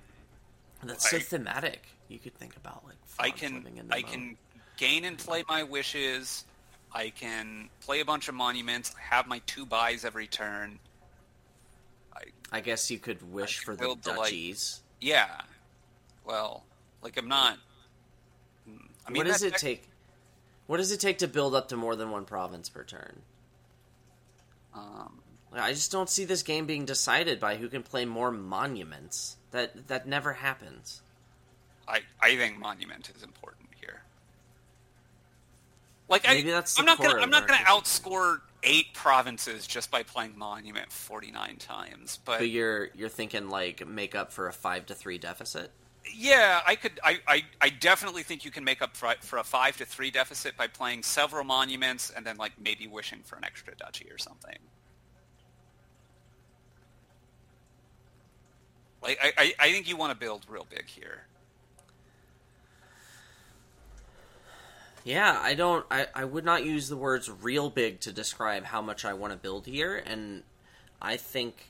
S3: That's so
S2: Like-
S3: thematic. You could think about like
S2: I can
S3: living in the
S2: I
S3: moat.
S2: can gain and play my wishes. I can play a bunch of monuments. I have my two buys every turn.
S3: I I guess you could wish for the
S2: the, like-
S3: duchies.
S2: Yeah. Well, like I'm not. I mean,
S3: what does it take? What does it take to build up to more than one province per turn?
S2: Um,
S3: I just don't see this game being decided by who can play more monuments. That that never happens.
S2: I I think monument is important here. Like
S3: Maybe
S2: I, I'm not gonna I'm not gonna outscore eight provinces just by playing monument 49 times, but
S3: But you're you're thinking like make up for a five to three deficit.
S2: Yeah, I could. I, I, I definitely think you can make up for, for a five to three deficit by playing several monuments and then like maybe wishing for an extra duchy or something. Like I, I, I think you want to build real big here.
S3: Yeah, I don't. I, I would not use the words real big to describe how much I want to build here, and I think,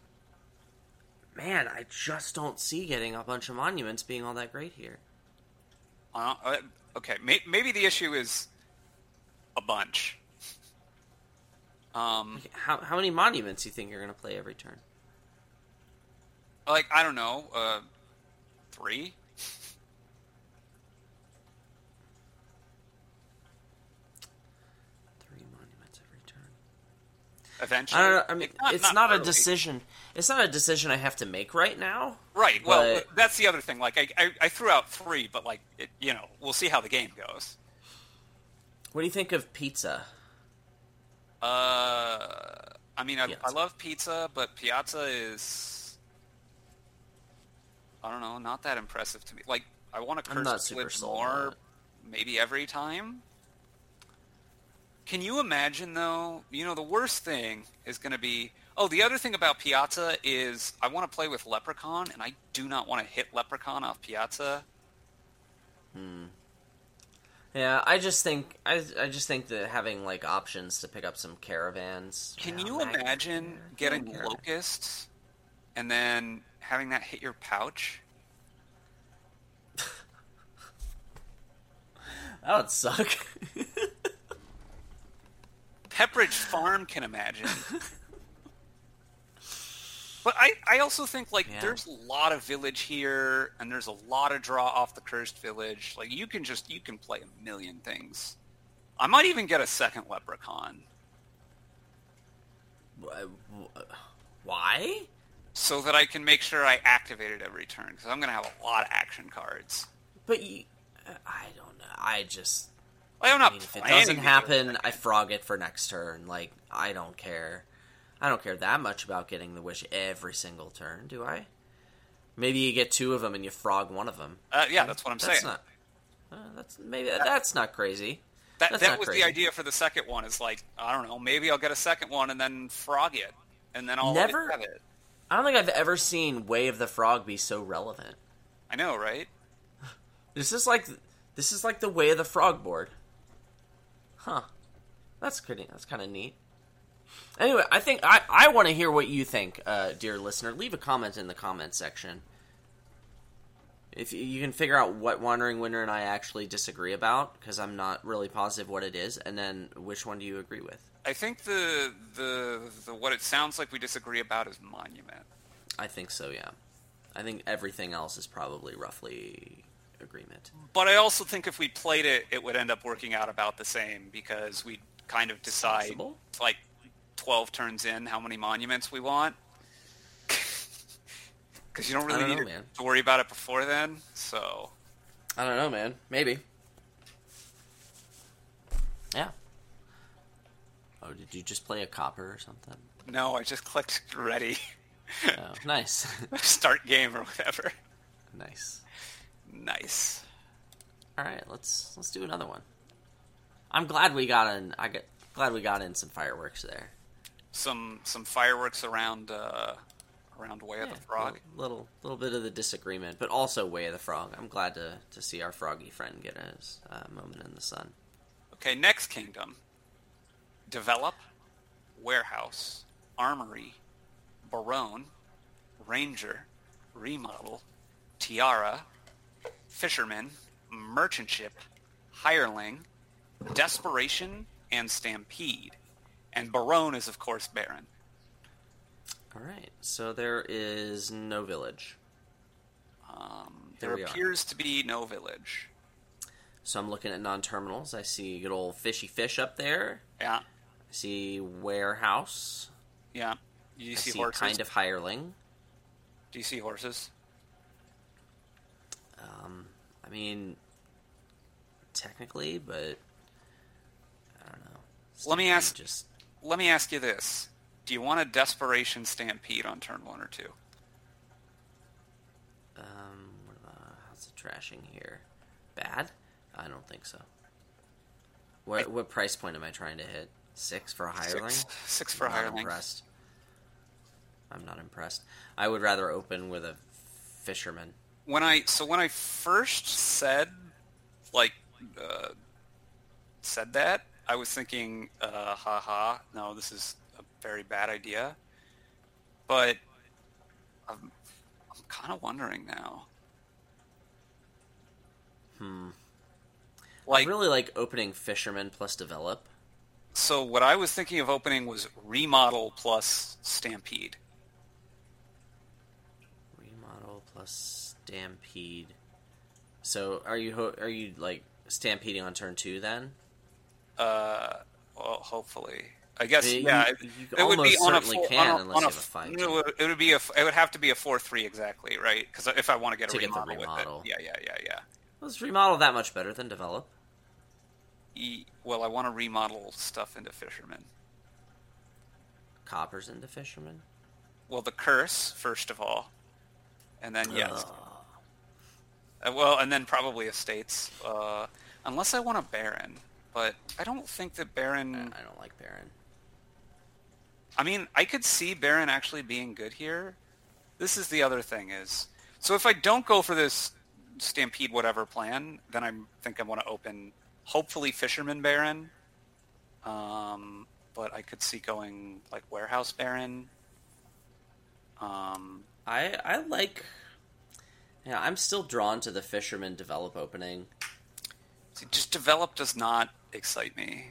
S3: man, I just don't see getting a bunch of monuments being all that great here.
S2: Uh, okay, maybe the issue is a bunch. Um,
S3: How how many monuments do you think you're going to play every turn?
S2: like I don't know, uh, three.
S3: Three monuments every turn.
S2: Eventually,
S3: I don't know. I mean,
S2: Not-
S3: it's not, a decision. It's not a decision I have to make right now.
S2: Right. Well, that's the other thing. Like, I, I, I threw out three, but like, it, you know, we'll see how the game goes.
S3: What do you think of pizza?
S2: Uh, I mean, I, I love pizza, but Piazza is, I don't know, not that impressive to me. Like, I want to curse
S3: not
S2: the
S3: super
S2: Blitz more, maybe every time. Can you imagine though? You know, the worst thing is going to be. Oh, the other thing about Piazza is I want to play with Leprechaun, and I do not want to hit Leprechaun off Piazza. Hmm.
S3: Yeah, I just think I, I just think that having like options to pick up some caravans.
S2: Can you imagine getting
S3: caravan.
S2: locusts and then having that hit your pouch?
S3: That would suck.
S2: Pepperidge Farm can imagine. But I, I also think like
S3: Yeah.
S2: there's a lot of village here, and there's a lot of draw off the cursed village. Like you can just you can play a million things. I might even get a second leprechaun
S3: Why?
S2: so that I can make sure I activate it every turn because I'm gonna have a lot of action cards.
S3: But you, I don't know. I just
S2: Like I'm
S3: I
S2: not.
S3: mean, if it doesn't happen. I frog it for next turn. Like I don't care. I don't care that much about getting the wish every single turn, do I? Maybe you get two of them and you frog one of them.
S2: Uh, yeah, that's what I'm
S3: That's
S2: saying.
S3: not. Uh, that's maybe that's not crazy.
S2: That
S3: That's
S2: that was
S3: crazy.
S2: the idea for the second one. Is like I don't know, maybe I'll get a second one and then frog it, and then I'll
S3: Never-
S2: have it.
S3: I don't think I've ever seen Way of the Frog be so relevant.
S2: I know, right?
S3: This is like this is like the Way of the Frog board. Huh. That's pretty that's kind of neat. Anyway, I think I, I want to hear what you think, uh, dear listener. Leave a comment in the comment section. If you, can figure out what WanderingWinder and I actually disagree about, because I'm not really positive what it is, and then which one do you agree with?
S2: I think the, the the what it sounds like we disagree about is monument.
S3: I think so, yeah. I think everything else is probably roughly agreement.
S2: But I also think if we played it, it would end up working out about the same because we kind of decide like twelve turns in how many monuments we want. Because you don't really
S3: don't
S2: need
S3: know,
S2: to-
S3: man.
S2: worry about it before then. So
S3: I don't know, man. Maybe. Yeah. Oh, did you just play a copper or something?
S2: no, I just clicked ready,
S3: Oh, nice,
S2: start game or whatever.
S3: nice.
S2: Nice.
S3: All right, let's let's do another one. I'm glad we got in. I get glad we got in some fireworks there.
S2: Some some fireworks around uh, around Way of the Frog.
S3: Little, little little bit of the disagreement, but also way of the frog. I'm glad to to see our froggy friend get his uh, moment in the sun.
S2: Okay, next kingdom. Develop, warehouse, armory, barone, ranger, remodel, tiara, Fisherman, Merchant Ship, Hireling, Desperation, and Stampede. And Barone is, of course, Baron.
S3: All right. So there is no village.
S2: Um, there
S3: we are.
S2: appears to be no village.
S3: So I'm looking at non-terminals. I see good old fishy fish up there.
S2: Yeah,
S3: I see warehouse.
S2: yeah. Do you
S3: I
S2: see,
S3: see
S2: horses?
S3: kind of hireling.
S2: Do you see horses?
S3: Um, I mean, technically, but I don't know.
S2: Let me ask-
S3: Just
S2: Let me ask you this: Do you want a desperation stampede on turn one or two?
S3: um, what about, how's the trashing here? Bad? I don't think so. What what price point am I trying to hit? Six for a hireling?
S2: Six, six for
S3: I'm
S2: a
S3: not
S2: hireling.
S3: impressed. I'm not impressed. I would rather open with a fisherman.
S2: When I so when I first said like uh, said that, I was thinking, uh, haha, no, this is a very bad idea. But I'm, I'm kind of wondering now.
S3: Hmm.
S2: Like,
S3: I really like opening fisherman plus develop.
S2: so what I was thinking of opening was remodel plus stampede.
S3: Remodel plus stampede. So are you ho- are you like stampeding on turn two then?
S2: Uh, well, hopefully. I guess yeah.
S3: you-
S2: it-
S3: you
S2: it would be on a four,
S3: can
S2: on a,
S3: unless
S2: on
S3: you
S2: a
S3: have a fine
S2: no, it would be a it would have to be a four three exactly right because if I want to get a
S3: get
S2: remodel,
S3: remodel.
S2: with it, yeah, yeah, yeah, yeah.
S3: Let's remodel that much better than develop?
S2: E- well, I want to remodel stuff into fishermen.
S3: Coppers into fishermen.
S2: Well, the curse first of all, and then yes,
S3: Ugh.
S2: Uh, well, and then probably estates, uh, unless I want a baron. But I don't think that baron.
S3: I don't like Baron.
S2: I mean, I could see Baron actually being good here. This is the other thing is, so if I don't go for this Stampede whatever plan, then I think I want to open hopefully Fisherman Baron. Um, but I could see going like Warehouse Baron. Um,
S3: I I like. Yeah, I'm still drawn to the fisherman develop opening.
S2: see, just develop does not excite me.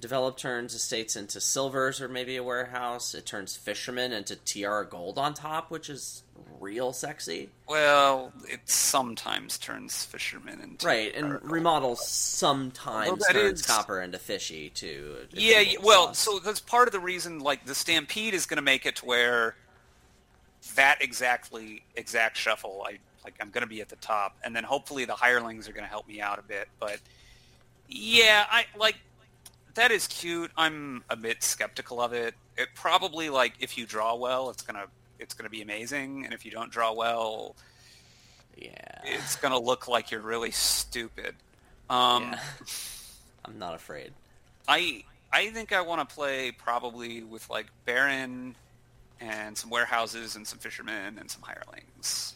S3: Develop turns estates into silvers or maybe a warehouse. It turns fishermen into tiara gold on top, which is real sexy.
S2: Well, it sometimes turns fishermen into
S3: Right, and
S2: Article.
S3: remodel sometimes
S2: that
S3: turns
S2: is-
S3: copper into fishy too.
S2: Yeah, yeah, well,
S3: sauce.
S2: so that's part of the reason. Like the Stampede is going to make it to where that exactly exact shuffle. I like. I'm going to be at the top, and then hopefully the hirelings are going to help me out a bit. But yeah, I like that is cute. I'm a bit skeptical of it. It probably like if you draw well, it's gonna it's gonna be amazing, and if you don't draw well,
S3: yeah,
S2: it's gonna look like you're really stupid. Um,
S3: yeah. I'm not afraid.
S2: I I think I want to play probably with like Baron and some warehouses and some fishermen and some hirelings.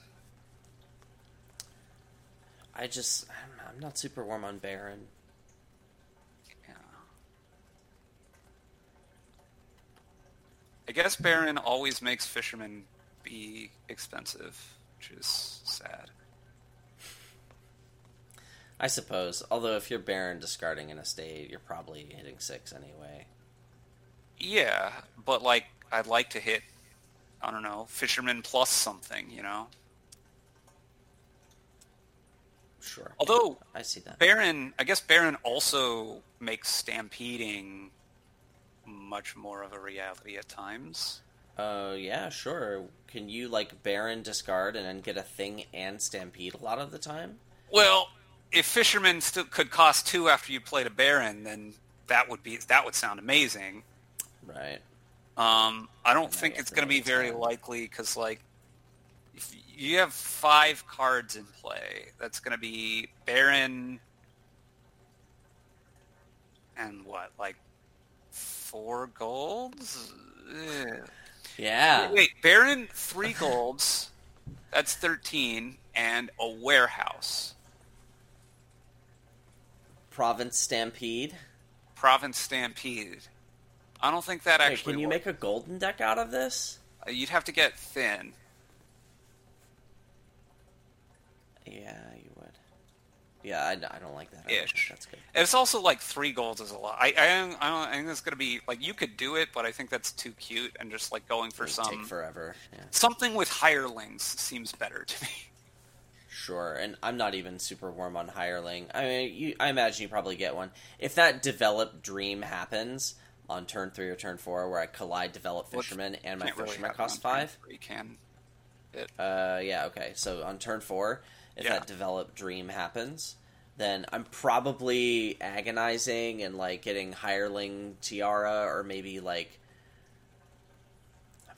S3: I just I'm, I'm not super warm on Baron.
S2: I guess Baron always makes fishermen be expensive, which is sad.
S3: I suppose. Although if you're Baron discarding an estate, you're probably hitting six anyway.
S2: Yeah, but like I'd like to hit I don't know, fisherman plus something, you know.
S3: Sure.
S2: Although
S3: I see that.
S2: Baron, I guess Baron also makes stampeding much more of a reality at times.
S3: Uh, yeah, sure. Can you like Baron discard and then get a thing and Stampede a lot of the time?
S2: Well, if Fisherman still could cost two after you played a Baron, then that would be that would sound amazing.
S3: Right.
S2: Um, I don't think it's going to be very
S3: ten.
S2: likely because, like, if you have five cards in play, that's going to be Baron and what, like four golds? Ugh.
S3: Yeah.
S2: Wait, Baron, three golds. That's thirteen, and a warehouse.
S3: Province Stampede.
S2: Province Stampede. I don't think that
S3: Wait,
S2: actually.
S3: can you make a golden deck out of this?
S2: Uh, You'd have to get thin.
S3: Yeah, Yeah, I, I don't like that. I
S2: Ish.
S3: That's good.
S2: It's also like three goals is a lot. I I don't, I, don't, I think it's gonna be like you could do it, but I think that's too cute and just like going for some
S3: take forever. Yeah.
S2: something with hirelings seems better to me.
S3: Sure, and I'm not even super warm on hireling. I mean, you, I imagine you probably get one if that develop dream happens on turn three or turn four, where I collide develop
S2: Well,
S3: fisherman and my
S2: really
S3: fisherman
S2: have
S3: costs five.
S2: You can. It,
S3: Uh, yeah, okay. So on turn four, if
S2: Yeah.
S3: that develop dream happens, then I'm probably agonizing and like getting hireling tiara or maybe like.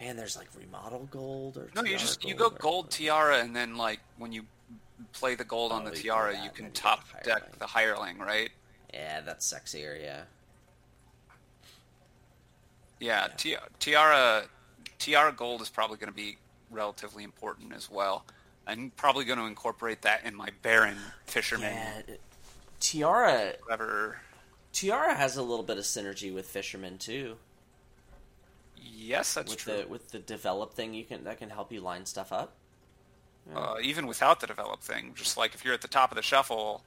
S3: Man, there's like remodel gold or
S2: no, you just you go
S3: or-
S2: gold tiara, and then like when you play the gold on
S3: Oh,
S2: the tiara,
S3: that,
S2: you can
S3: then you get
S2: top
S3: the
S2: deck the hireling, right?
S3: Yeah, that's sexier. Yeah.
S2: Yeah, ti- tiara tiara gold is probably going to be relatively important as well. I'm probably going to incorporate that in my Baron fisherman.
S3: Yeah, Tiara
S2: Whatever.
S3: Tiara has a little bit of synergy with Fisherman too.
S2: Yes, that's
S3: with
S2: true.
S3: the with the develop thing, you can that can help you line stuff up.
S2: uh, even without the develop thing. Just like if you're at the top of the shuffle,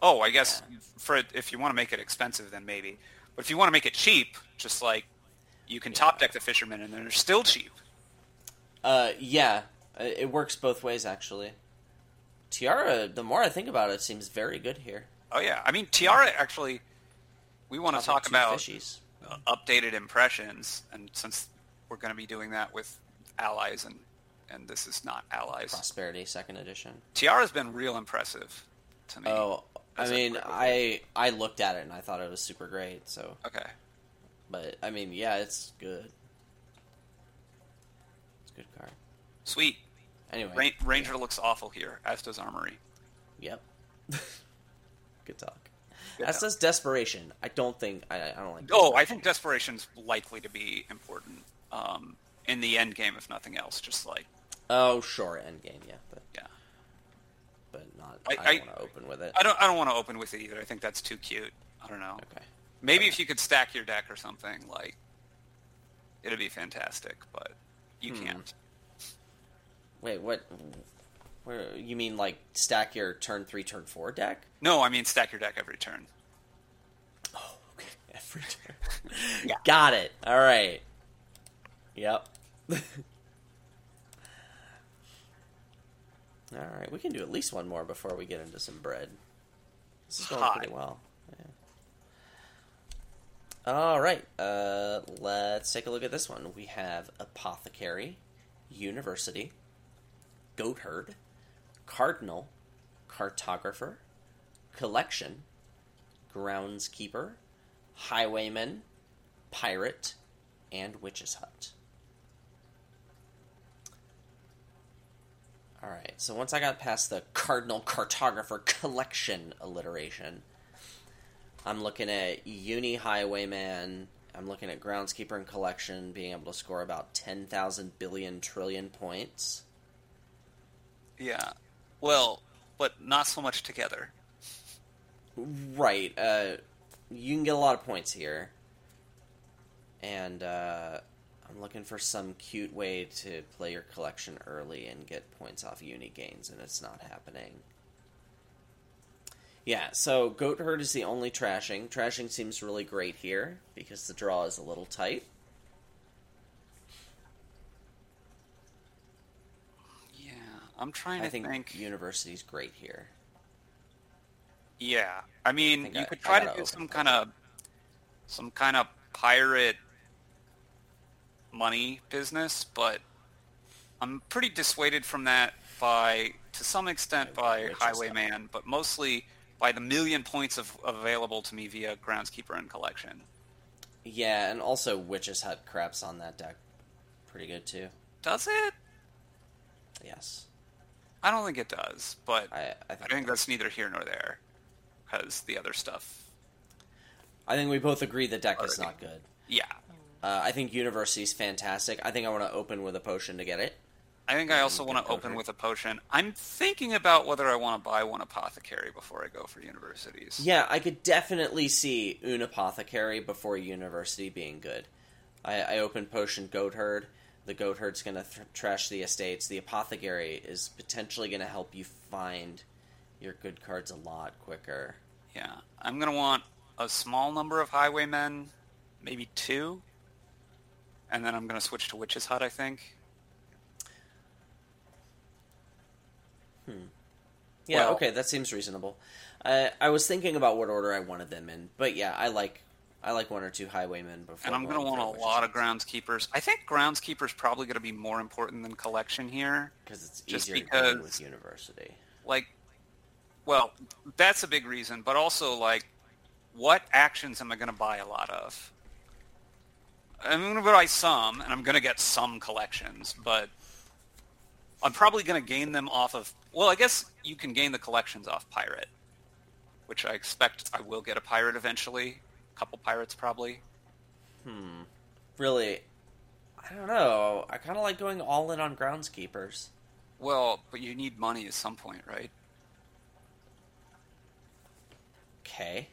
S2: oh, I guess for if you want to make it expensive, then maybe. But if you want to make it cheap, just like you can top deck the fisherman, and then they're still cheap.
S3: Uh, yeah, it works both ways actually. Tiara, the more I think about it, seems very good here.
S2: Oh yeah, I mean Tiara actually. We want to talk about
S3: fishies.
S2: uh, updated impressions, and since we're going to be doing that with allies, and and this is not allies,
S3: Prosperity Second Edition.
S2: Tiara's been real impressive to me.
S3: Oh, I mean. I I looked at it and I thought it was super great. So,
S2: Okay.
S3: but I mean, yeah, it's good. It's a good card.
S2: Sweet.
S3: Anyway,
S2: Ra- Ranger looks awful here, as does Armory.
S3: Yep. Good talk.
S2: Good talk.
S3: says desperation. I don't think I, I don't like.
S2: Oh, I think Desperation's likely to be important um, in the end game, if nothing else. Just like,
S3: Oh, sure, end game, yeah, but
S2: yeah.
S3: but not.
S2: I-
S3: I,
S2: I-
S3: don't want to open with it.
S2: I don't. I don't want to open with it either. I think that's too cute. I don't know.
S3: Okay.
S2: Maybe if you could stack your deck or something, like, it'd be fantastic. But you
S3: Hmm.
S2: can't.
S3: Wait, what? Where you mean like stack your turn three, turn four deck?
S2: No, I mean stack your deck every turn.
S3: Oh, okay. Every turn.
S2: Yeah.
S3: Got it. All right. Yep. All right, we can do at least one more before we get into some bread. This is going
S2: Hot.
S3: pretty well. Yeah. All right, uh, let's take a look at this one. We have Apothecary, University, Goatherd, Cardinal, Cartographer, Collection, Groundskeeper, Highwayman, Pirate, and Witch's Hut. Alright, so once I got past the Cardinal Cartographer Collection alliteration, I'm looking at Uni Highwayman, I'm looking at Groundskeeper and Collection being able to score about 10,000 billion trillion points.
S2: Yeah. Well, but not so much together.
S3: Right. Uh, you can get a lot of points here, and uh, I'm looking for some cute way to play your collection early and get points off uni gains, and it's not happening. Yeah, so Goatherd is the only trashing. Trashing seems really great here because the draw is a little tight.
S2: Yeah, I'm trying
S3: I
S2: to
S3: think,
S2: think.
S3: University's great here.
S2: Yeah, I mean,
S3: think
S2: you
S3: I-
S2: could try
S3: gotta
S2: do some kind of, some kind of pirate money business, but I'm pretty dissuaded from that by, to some extent, by Highwayman, but mostly by the million points of available to me via Groundskeeper and Collection.
S3: Yeah, and also Witch's Hut craps on that deck pretty good too.
S2: Does it?
S3: Yes.
S2: I don't think it does, but
S3: I, I
S2: I
S3: think,
S2: think that's neither here nor there, because the other stuff.
S3: I think we both agree the deck is not good.
S2: Yeah,
S3: Uh, I think University is fantastic. I think I want to open with a potion to get it.
S2: I think I also want to open with a potion. I'm thinking about whether I want to buy one apothecary before I go for universities.
S3: Yeah, I could definitely see Un Apothecary before University being good. I, I open potion Goatherd. The Goatherd's going to th- trash the estates. The Apothecary is potentially going to help you find your good cards a lot quicker.
S2: Yeah, I'm gonna want a small number of highwaymen, maybe two, and then I'm gonna switch to Witch's Hut. I think. Hmm.
S3: Yeah,
S2: Well-
S3: okay, that seems reasonable. Uh, I was thinking about what order I wanted them in, but yeah, I like I like one or two highwaymen before.
S2: And I'm going to want a lot of groundskeepers. I think groundskeepers probably going to be more important than collection here.
S3: because it's
S2: just
S3: easier to
S2: because-
S3: with university.
S2: Like, well, that's a big reason, but also like, what actions am I going to buy a lot of? I'm going to buy some, and I'm going to get some collections, but I'm probably going to gain them off of. Well, I guess you can gain the collections off pirate, which I expect I will get a pirate eventually. Couple pirates probably. Hmm.
S3: Really, I don't know. I kind of like going all in on groundskeepers.
S2: Well, but you need money at some point, right?
S3: Okay.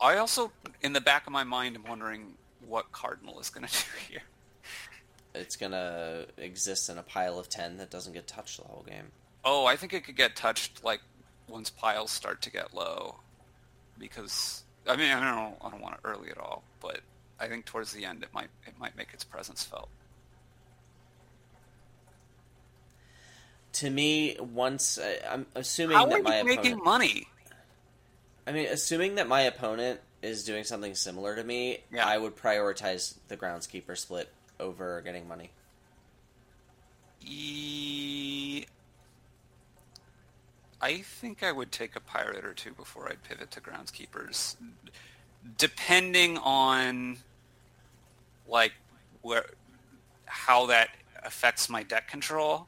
S2: I also, in the back of my mind, am wondering what Cardinal is going to do here.
S3: It's gonna exist in a pile of ten that doesn't get touched the whole game.
S2: Oh, I think it could get touched like once piles start to get low, because I mean I don't I don't want it early at all, but I think towards the end it might it might make its presence felt.
S3: To me, once I, I'm assuming
S2: How
S3: that
S2: are
S3: my
S2: you making
S3: opponent,
S2: money?
S3: I mean, assuming that my opponent is doing something similar to me,
S2: Yeah.
S3: I would prioritize the groundskeeper split over getting money.
S2: E... I think I would take a pirate or two before I'd pivot to groundskeepers, depending on like where how that affects my deck control.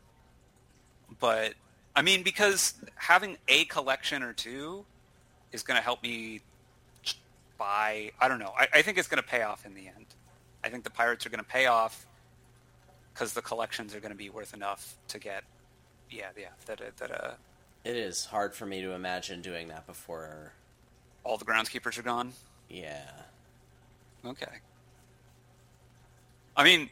S2: But I mean, because having a collection or two is going to help me buy. I don't know. I, I think it's going to pay off in the end. I think the pirates are going to pay off because the collections are going to be worth enough to get. Yeah, yeah. That that uh,
S3: It is hard for me to imagine doing that before.
S2: all the groundskeepers are gone.
S3: Yeah.
S2: Okay. I mean,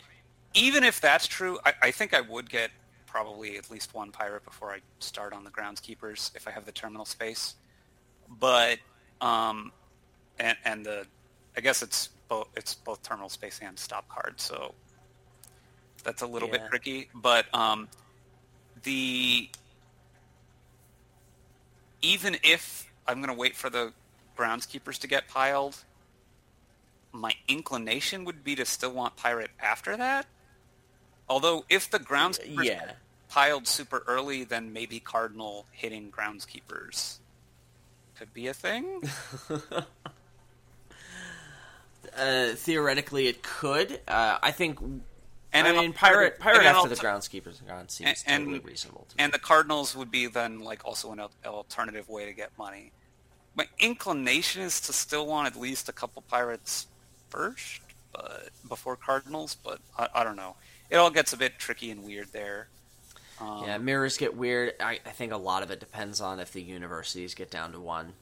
S2: even if that's true, I, I think I would get probably at least one pirate before I start on the groundskeepers if I have the terminal space. But um, and and the I guess it's both it's both terminal space and stop card, so that's a little bit tricky. But um, the even if I'm going to wait for the groundskeepers to get piled, my inclination would be to still want pirate after that. Although if the groundskeepers
S3: Yeah.
S2: piled super early, then maybe cardinal hitting groundskeepers could be a thing.
S3: Uh, theoretically, it could. Uh, I think.
S2: And
S3: I mean, pirate, pirate
S2: and
S3: after the groundskeepers are gone seems
S2: and-
S3: totally reasonable. To me.
S2: and the Cardinals would be then like also an alternative way to get money. My inclination is to still want at least a couple pirates first, but before Cardinals. But I, I don't know. It all gets a bit tricky and weird there. Um,
S3: yeah, mirrors get weird. I, I think a lot of it depends on if the universities get down to one.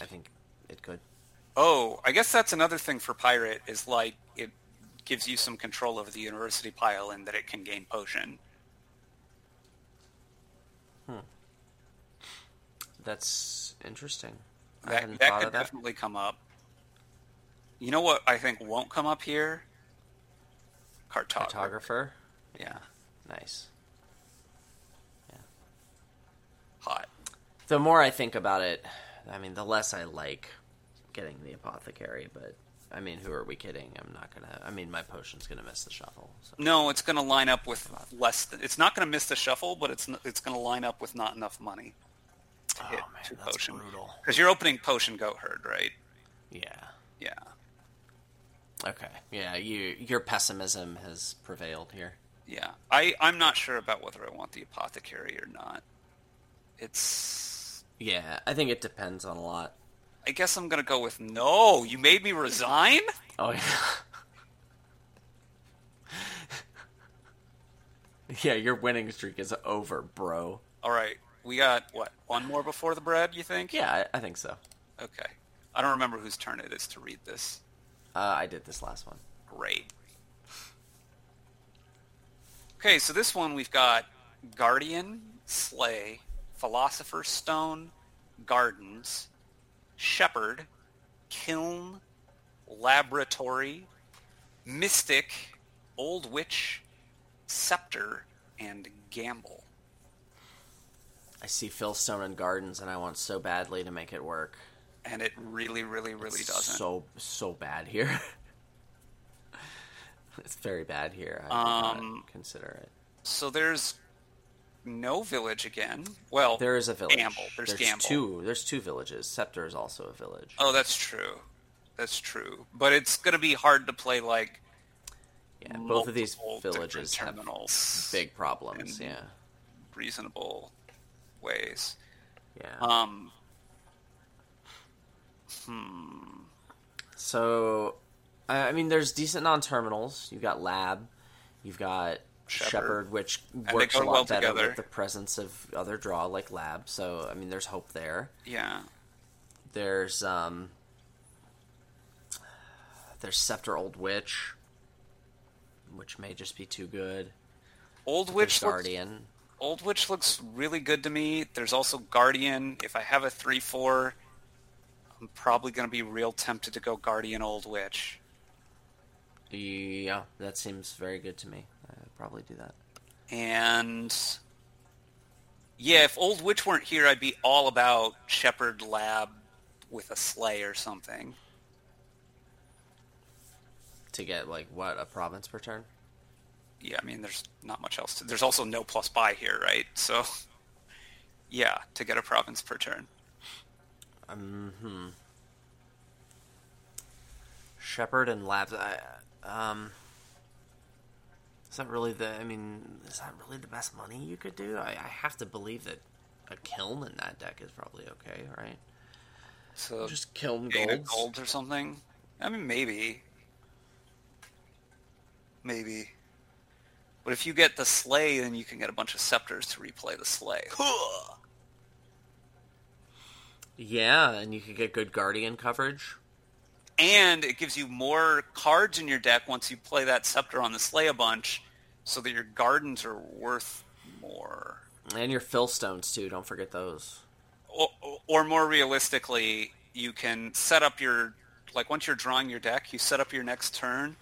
S3: I think it could.
S2: Oh, I guess that's another thing for pirate is like it gives you some control over the university pile in that it can gain potion. Hmm.
S3: That's interesting. I
S2: That, that could
S3: of that.
S2: definitely come up. You know what I think won't come up here? Cartographer.
S3: Photographer.
S2: Yeah,
S3: Nice. Yeah.
S2: Hot.
S3: The more I think about it, I mean, the less I like getting the apothecary. But I mean, who are we kidding? I'm not gonna. I mean, my potion's gonna miss the shuffle. So.
S2: No, it's going to line up with less. Than, it's not going to miss the shuffle, but it's it's going to line up with not enough money to
S3: Oh
S2: hit
S3: man, that's
S2: potion.
S3: brutal.
S2: Because you're opening potion goatherd, right?
S3: Yeah.
S2: Yeah.
S3: Okay. Yeah. You your pessimism has prevailed here.
S2: Yeah, I, I'm not sure about whether I want the apothecary or not. It's.
S3: Yeah, I think it depends on a lot.
S2: I guess I'm gonna go with no. You made me resign.
S3: Oh yeah. yeah, your winning streak is over, bro.
S2: All right, we got what one more before the bread? You think?
S3: Yeah, I, I think so.
S2: Okay. I don't remember whose turn it is to read this.
S3: Uh, I did this last one.
S2: Great. Okay, so this one we've got Guardian, Sleigh, Philosopher's Stone, Gardens, Shepherd, Kiln, Laboratory, Mystic, Old Witch, Scepter, and Gamble.
S3: I see Philstone and Gardens, and I want so badly to make it work.
S2: And it really, really, really
S3: It's
S2: doesn't.
S3: So so bad here. it's very bad here. I would
S2: Um,
S3: not consider it.
S2: So there's no village again. Well,
S3: There is a village.
S2: Gamble. There's, Gamble.
S3: two. There's two villages. Scepter is also a village.
S2: Oh, that's true. That's true. But it's going to be hard to play like
S3: yeah, both of these villages have
S2: terminals
S3: big problems. Yeah,
S2: reasonable ways.
S3: yeah.
S2: Um, Hmm.
S3: So, I I mean, there's decent non-terminals. You've got Lab, you've got
S2: Shepherd.
S3: Shepherd, which works a lot
S2: well
S3: better
S2: together.
S3: with the presence of other draw like Lab. So, I mean, there's hope there.
S2: yeah.
S3: There's um, there's Scepter Old Witch, which may just be too good.
S2: Old
S3: There's
S2: Witch looks,
S3: Guardian.
S2: Old Witch looks really good to me. There's also Guardian. If I have a 3-4, I'm probably going to be real tempted to go Guardian Old Witch.
S3: Yeah, that seems very good to me. Probably do that.
S2: And yeah, if Old Witch weren't here, I'd be all about Shepherd Lab with a sleigh or something.
S3: To get like what a province per turn.
S2: Yeah, I mean, there's not much else. To, there's also no plus buy here, right? So, yeah, to get a province per turn.
S3: hmm Shepherd and Labs. I, um, is that really the? I mean, is that really the best money you could do? I, I have to believe that a kiln in that deck is probably okay, right?
S2: So
S3: Just kiln
S2: a
S3: golds.
S2: or something. I mean, maybe, maybe. But if you get the sleigh, then you can get a bunch of scepters to replay the sleigh.
S3: Yeah, and you could get good guardian coverage.
S2: and it gives you more cards in your deck once you play that scepter on the sleigh a bunch, so that your gardens are worth more.
S3: And your philstones too. Don't forget those.
S2: Or, or more realistically, you can set up your like once you're drawing your deck, you set up your next turn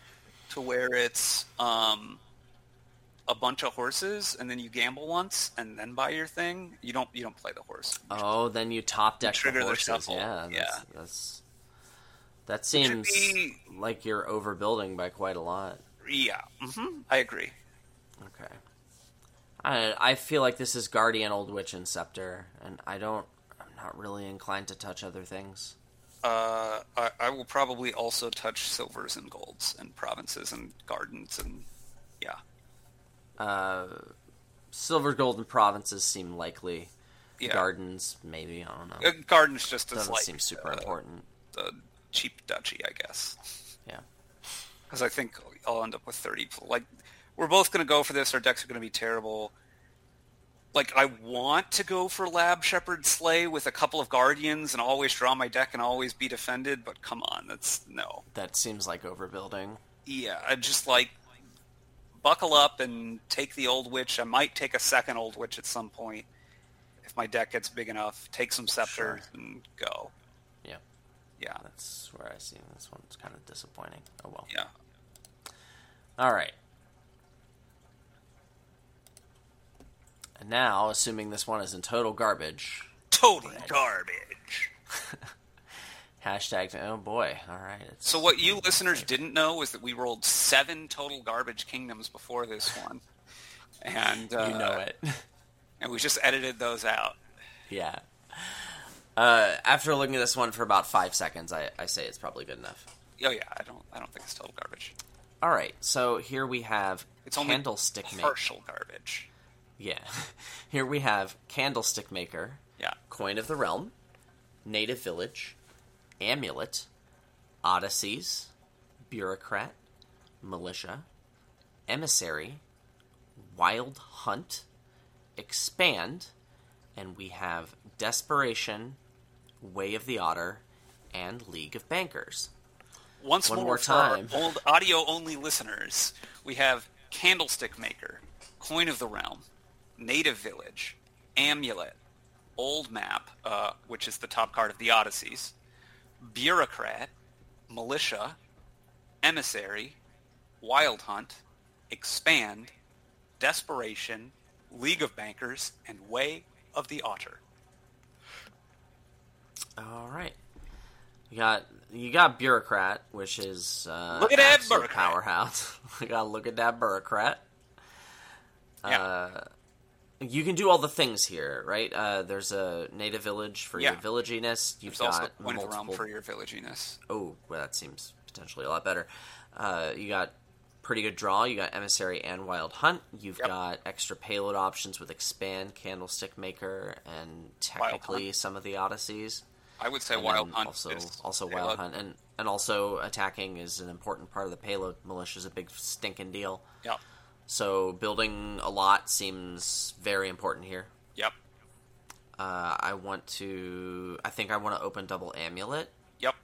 S2: to where it's um, a bunch of horses, and then you gamble once, and then buy your thing. You don't you don't play the horse.
S3: Oh, then you top deck
S2: trigger
S3: the
S2: the
S3: horses.
S2: shuffle,
S3: yeah, that's,
S2: yeah.
S3: that's that seems
S2: be-
S3: like you're overbuilding by quite a lot.
S2: Yeah, hmm I agree.
S3: Okay. I I feel like this is Guardian, Old Witch, and Scepter, and I don't. I'm not really inclined to touch other things.
S2: Uh, I, I will probably also touch silvers and golds and provinces and gardens and yeah,
S3: Uh, Silver, Gold, and Provinces seem likely.
S2: yeah.
S3: Gardens, maybe. I don't know.
S2: Uh, gardens just
S3: Doesn't
S2: like
S3: seem super
S2: uh,
S3: important.
S2: The cheap duchy, I guess,
S3: Yeah.
S2: because I think I'll end up with thirty. Like we're both going to go for this. Our decks are going to be terrible. Like I want to go for Lab Shepherd Sleigh with a couple of guardians and always draw my deck and always be defended. But come on, that's no.
S3: That seems like overbuilding.
S2: Yeah, I just like buckle up and take the old witch. I might take a second old witch at some point if my deck gets big enough. Take some scepter
S3: Sure.
S2: and go.
S3: Yeah.
S2: Yeah,
S3: That's where I see this one's kind of disappointing. Oh well.
S2: yeah.
S3: All right. And now, assuming this one is in total garbage,
S2: Total garbage.
S3: hashtag. Oh boy! All right.
S2: So what you listeners didn't know is that we rolled seven total garbage kingdoms before this one, and uh,
S3: you know it.
S2: and we just edited those out.
S3: yeah. Uh, after looking at this one for about five seconds, I, I say it's probably good enough.
S2: Oh yeah, I don't I don't think it's total garbage.
S3: All right. So here we have
S2: It's only
S3: candlestick maker.
S2: partial garbage.
S3: Yeah. Here we have candlestick maker.
S2: Yeah.
S3: Coin of the Realm, Native Village, Amulet, Odysseys, Bureaucrat, Militia, Emissary, Wild Hunt, Expand, and we have Desperation, Way of the Otter, and League of Bankers.
S2: Once
S3: One
S2: more,
S3: more
S2: for our
S3: time.
S2: old audio only listeners, we have Candlestick Maker, Coin of the Realm, Native Village, Amulet, Old Map, uh, which is the top card of the Odysseys, Bureaucrat, Militia, Emissary, Wild Hunt, Expand, Desperation, League of Bankers, and Way of the Otter.
S3: All right. You got you got bureaucrat, which is uh,
S2: Look at that bureaucrat.
S3: powerhouse. you got look at that bureaucrat.
S2: Yeah.
S3: Uh, you can do all the things here, right? Uh, there's a native village for
S2: Yeah.
S3: your villaginess. You've
S2: There's also
S3: got
S2: of
S3: multiple.
S2: Realm for your villaginess.
S3: Oh, well, that seems potentially a lot better. Uh, you got pretty good draw. You got emissary and wild hunt. You've
S2: Yep.
S3: got extra payload options with expand, candlestick maker, and technically some of the odysseys.
S2: I would say
S3: And
S2: Wild Hunt
S3: also also
S2: payload.
S3: wild hunt and and also attacking is an important part of the payload. Militia is a big stinking deal.
S2: Yep.
S3: So building a lot seems very important here.
S2: Yep.
S3: Uh, I want to. I think I want to open double amulet,
S2: Yep.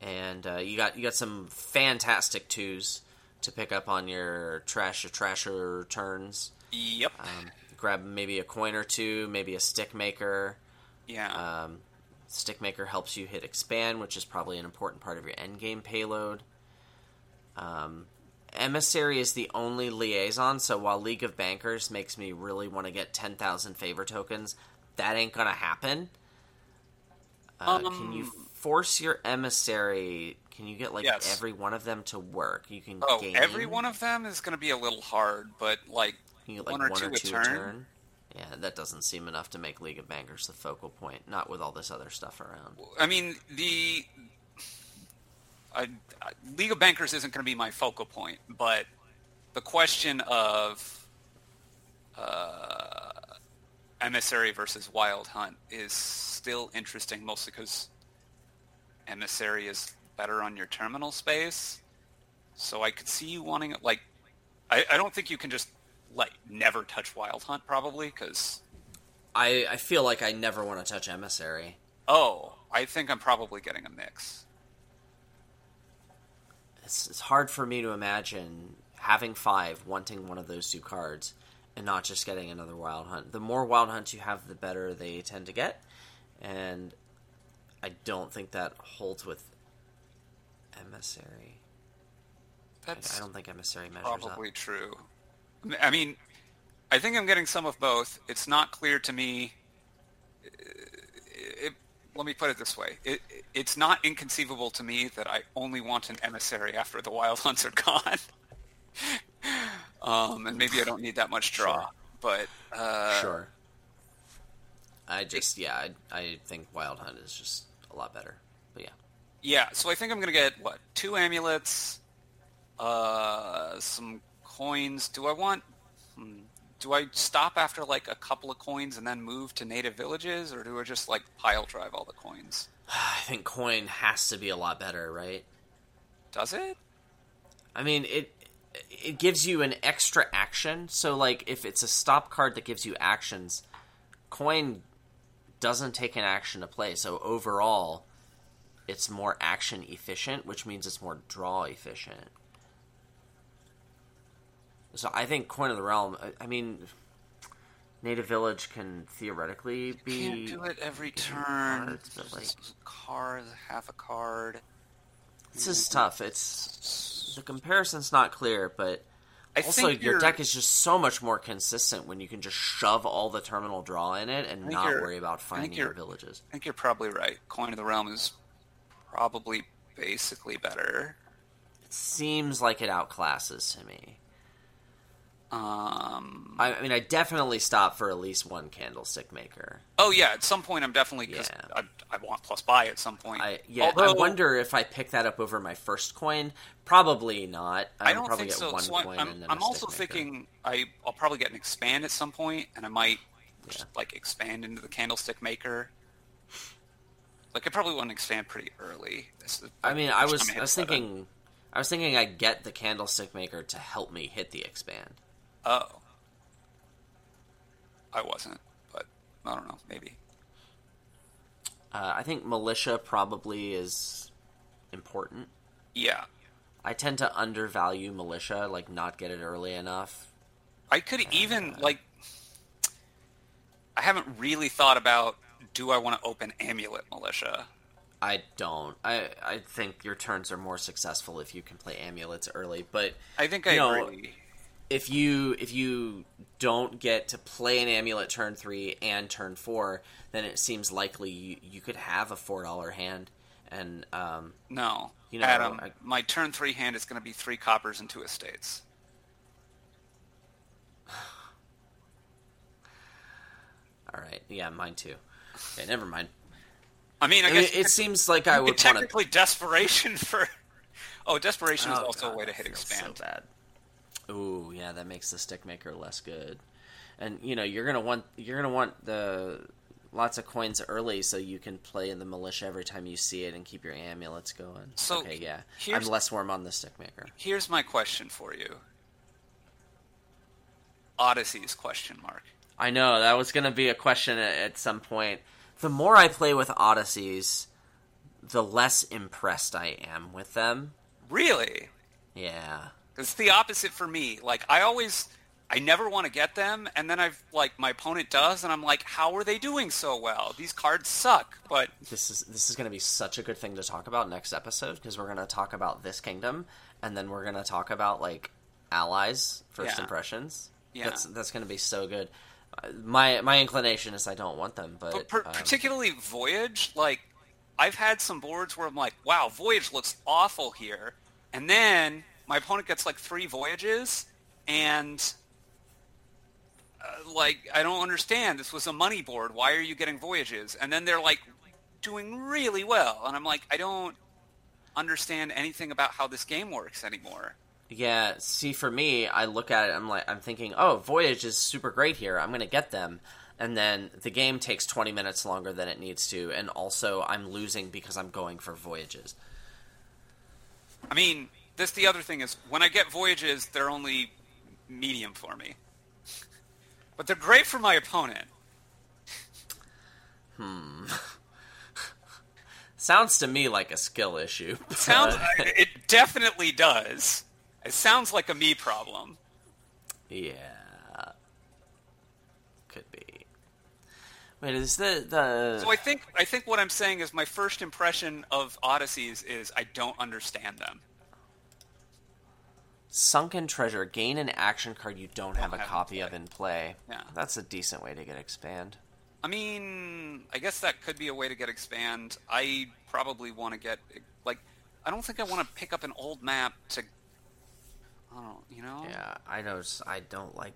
S3: and uh, you got you got some fantastic twos to pick up on your trash or trasher turns.
S2: Yep.
S3: Um, grab maybe a coin or two, maybe a stick maker.
S2: yeah.
S3: Um, stick maker helps you hit expand, which is probably an important part of your end game payload. Um, emissary is the only liaison, so while League of Bankers makes me really want to get ten thousand favor tokens, that ain't gonna happen. Uh, can you
S2: Um,
S3: force your emissary? Can you get like
S2: Yes.
S3: every one of them to work? You can
S2: oh,
S3: gain
S2: every one of them is going to be a little hard, but like
S3: you get, like
S2: one or two a
S3: a
S2: turn.
S3: Yeah, that doesn't seem enough to make League of Bankers the focal point. Not with all this other stuff around.
S2: I mean, the I, I, League of Bankers isn't going to be my focal point, but the question of uh, Emissary versus Wild Hunt is still interesting, mostly because Emissary is better on your terminal space. So I could see you wanting it. Like, I, I don't think you can just like never touch Wild Hunt, probably, because
S3: I, I feel like I never want to touch emissary.
S2: oh, I think I'm probably getting a mix.
S3: It's, it's hard for me to imagine having five, wanting one of those two cards, and not just getting another wild hunt. The more wild hunts you have, the better they tend to get, and I don't think that holds with emissary. I,
S2: That's
S3: I don't think emissary measures up.
S2: probably true. I mean, I think I'm getting some of both. It's not clear to me. Uh, it, let me put it this way: it, it's not inconceivable to me that I only want an emissary after the wild hunts are gone. um, and maybe I don't need that much draw,
S3: Sure.
S2: but uh,
S3: Sure. I just yeah, I, I think Wild Hunt is just a lot better. But yeah,
S2: Yeah, so I think I'm gonna get what two amulets, uh, some coins. Do I want? Hmm, do I stop after like a couple of coins and then move to native villages, or do I just like pile drive all the coins?
S3: I think coin has to be a lot better, right?
S2: Does it?
S3: I mean, it it gives you an extra action. So like if it's a stop card that gives you actions, coin doesn't take an action to play. So overall, it's more action efficient, which means it's more draw efficient. So I think coin of the realm. I, I mean, native village can theoretically be.
S2: Can't do it every turn.
S3: cards, but, like-
S2: card, half a card.
S3: This is tough. It's the comparison's not clear, but
S2: I
S3: also
S2: think
S3: your
S2: you're-
S3: deck is just so much more consistent when you can just shove all the terminal draw in it and not worry about finding your villages.
S2: I think you're probably right. Coin of the realm is probably basically better.
S3: It seems like it outclasses to me.
S2: Um,
S3: I, I mean, I definitely stop for at least one candlestick maker.
S2: Oh yeah, at some point I'm definitely because
S3: Yeah.
S2: I, I want plus buy at some point.
S3: I yeah, I wonder if I pick that up over my first coin. Probably not.
S2: I
S3: I'll
S2: don't
S3: probably
S2: think
S3: get
S2: so.
S3: one
S2: so I'm,
S3: coin
S2: I'm,
S3: and then
S2: I'm also
S3: maker.
S2: thinking I I'll probably get an expand at some point, and I might just like expand into the candlestick maker. Like I probably want to expand pretty early. This is,
S3: I mean, I was I was
S2: seven.
S3: thinking, I was thinking I get the candlestick maker to help me hit the expand.
S2: Oh, I wasn't, but I don't know. Maybe.
S3: Uh, I think militia probably is important.
S2: Yeah,
S3: I tend to undervalue militia, like not get it early enough.
S2: I could even like. I haven't really thought about do I want to open Amulet Militia.
S3: I don't. I I think your turns are more successful if you can play amulets early. But
S2: I think I
S3: know,
S2: agree.
S3: If you if you don't get to play an amulet turn three and turn four, then it seems likely you, you could have a four dollar hand. And um,
S2: No,
S3: You know,
S2: Adam,
S3: I-
S2: my turn three hand is going to be three coppers and two estates.
S3: all right, yeah, mine too. Okay, never mind.
S2: I mean, I
S3: I
S2: guess
S3: mean, it seems like I would
S2: could
S3: want to.
S2: technically desperation for. Oh, desperation is
S3: Oh,
S2: also
S3: God,
S2: a way to hit expand.
S3: So bad. Ooh, yeah, that makes the stick maker less good. And you know, you're gonna want you're gonna want the lots of coins early so you can play in the militia every time you see it and keep your amulets going.
S2: So,
S3: okay, yeah, I'm less warm on the stick maker.
S2: Here's my question for you. Odyssey's question mark.
S3: I know that was gonna be a question at, at some point. The more I play with Odysseys, the less impressed I am with them.
S2: Really?
S3: Yeah.
S2: It's the opposite for me. Like I always, I never want to get them, and then I've like my opponent does, and I'm like, how are they doing so well? These cards suck. But
S3: this is this is going to be such a good thing to talk about next episode because we're going to talk about this kingdom and then we're going to talk about like allies first
S2: Yeah.
S3: impressions
S2: Yeah.
S3: that's that's going to be so good Uh, my my inclination is i don't want them but,
S2: but per-
S3: um,
S2: particularly Voyage, like I've had some boards where I'm like, wow, Voyage looks awful here, and then my opponent gets like three Voyages, and uh, like I don't understand. This was a money board. Why are you getting Voyages? And then they're like doing really well, and I'm like, I don't understand anything about how this game works anymore.
S3: yeah see for me i look at it i'm like i'm thinking oh voyage is super great here i'm going to get them and then the game takes 20 minutes longer than it needs to and also i'm losing because i'm going for voyages
S2: I mean, this the other thing is when I get Voyages, they're only medium for me, but they're great for my opponent. Hmm.
S3: sounds to me like a skill issue
S2: Sounds it definitely does. It sounds like a me problem.
S3: Yeah. Could be. Wait, is the the
S2: So I think I think what I'm saying is my first impression of Odysseys is I don't understand them.
S3: Sunken treasure gain an action card you don't have a
S2: have in
S3: copy of in play?
S2: Yeah.
S3: That's a decent way to get expand.
S2: I mean, I guess that could be a way to get expand. I probably want to get like I don't think I want to pick up an old map to I don't, you know?
S3: Yeah, I know. I don't like.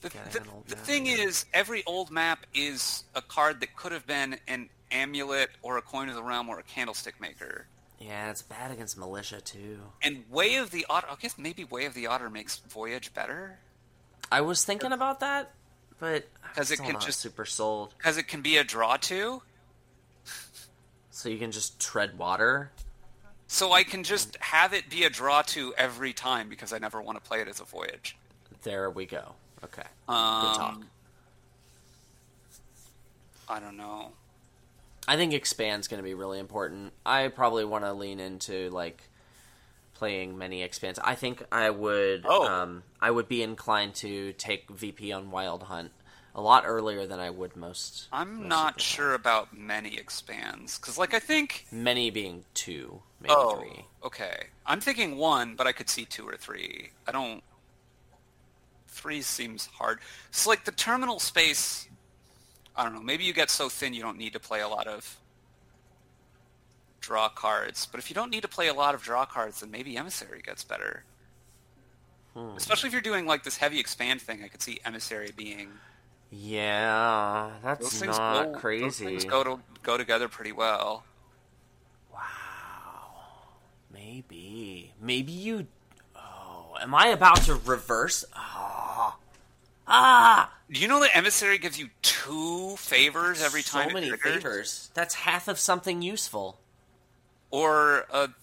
S2: The, the, the thing is, every old map is a card that could have been an amulet or a coin of the realm or a candlestick maker.
S3: Yeah, it's bad against militia too.
S2: And Way of the Otter, I guess maybe Way of the Otter makes Voyage better
S3: I was thinking about that, but I'm
S2: 'Cause it can just-
S3: super sold.
S2: because it can be a draw to.
S3: So you can just tread water.
S2: So I can just have it be a draw to every time because I never want to play it as a Voyage.
S3: There we go. Okay,
S2: Um,
S3: good talk.
S2: I don't know.
S3: I think expand's going to be really important. I probably want to lean into like playing many expands. I think I would.
S2: Oh.
S3: Um, I would be inclined to take VP on Wild Hunt a lot earlier than I would most.
S2: I'm
S3: most
S2: not sure about many expands because, like, I think.
S3: Many being two, maybe
S2: Oh,
S3: three.
S2: okay. I'm thinking one, but I could see two or three. I don't. Three seems hard. It's like the terminal space. I don't know. Maybe you get so thin you don't need to play a lot of draw cards. But if you don't need to play a lot of draw cards, then maybe emissary gets better.
S3: Hmm.
S2: Especially if you're doing like this heavy expand thing, I could see emissary being
S3: Yeah,
S2: those
S3: that's
S2: things
S3: not
S2: go,
S3: crazy.
S2: Those things go to go together pretty well.
S3: Wow. Maybe. Maybe you. Oh, am I about to reverse? Oh. Ah!
S2: Do you know that emissary gives you two favors every
S3: so
S2: time? it
S3: many favors. That's half of something useful.
S2: or a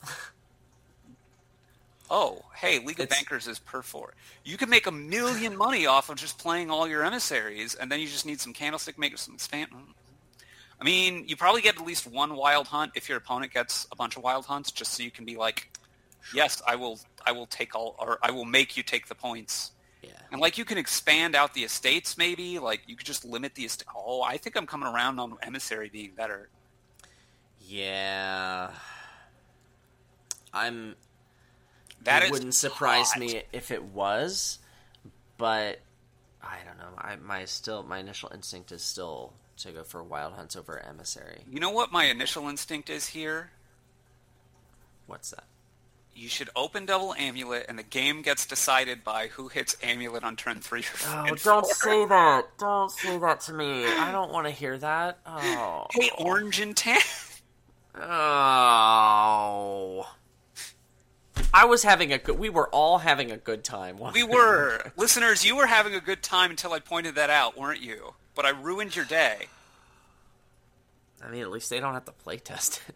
S2: oh hey league of
S3: It's-
S2: bankers is per four you can make a million money off of just playing all your emissaries and then you just need some candlestick makers some expand i mean you probably get at least one wild hunt if your opponent gets a bunch of wild hunts just so you can be like yes i will i will take all or i will make you take the points
S3: Yeah.
S2: And like you can expand out the estates maybe, like you could just limit the estate. Oh, I think I'm coming around on emissary being better.
S3: Yeah. I'm
S2: That
S3: it wouldn't surprise
S2: hot.
S3: me if it was, but I don't know. I my still my initial instinct is still to go for wild hunts over emissary.
S2: You know what my initial instinct is here?
S3: What's that?
S2: You should open double amulet, and the game gets decided by who hits amulet on turn three. Or
S3: Oh, don't
S2: four.
S3: say that. Don't say that to me. I don't want to hear that. Oh.
S2: Hey, orange and tan.
S3: Oh. I was having a good. We were all having a good time.
S2: We were listeners. You were having a good time until I pointed that out, weren't you? But I ruined your day.
S3: I mean, at least they don't have to play test it.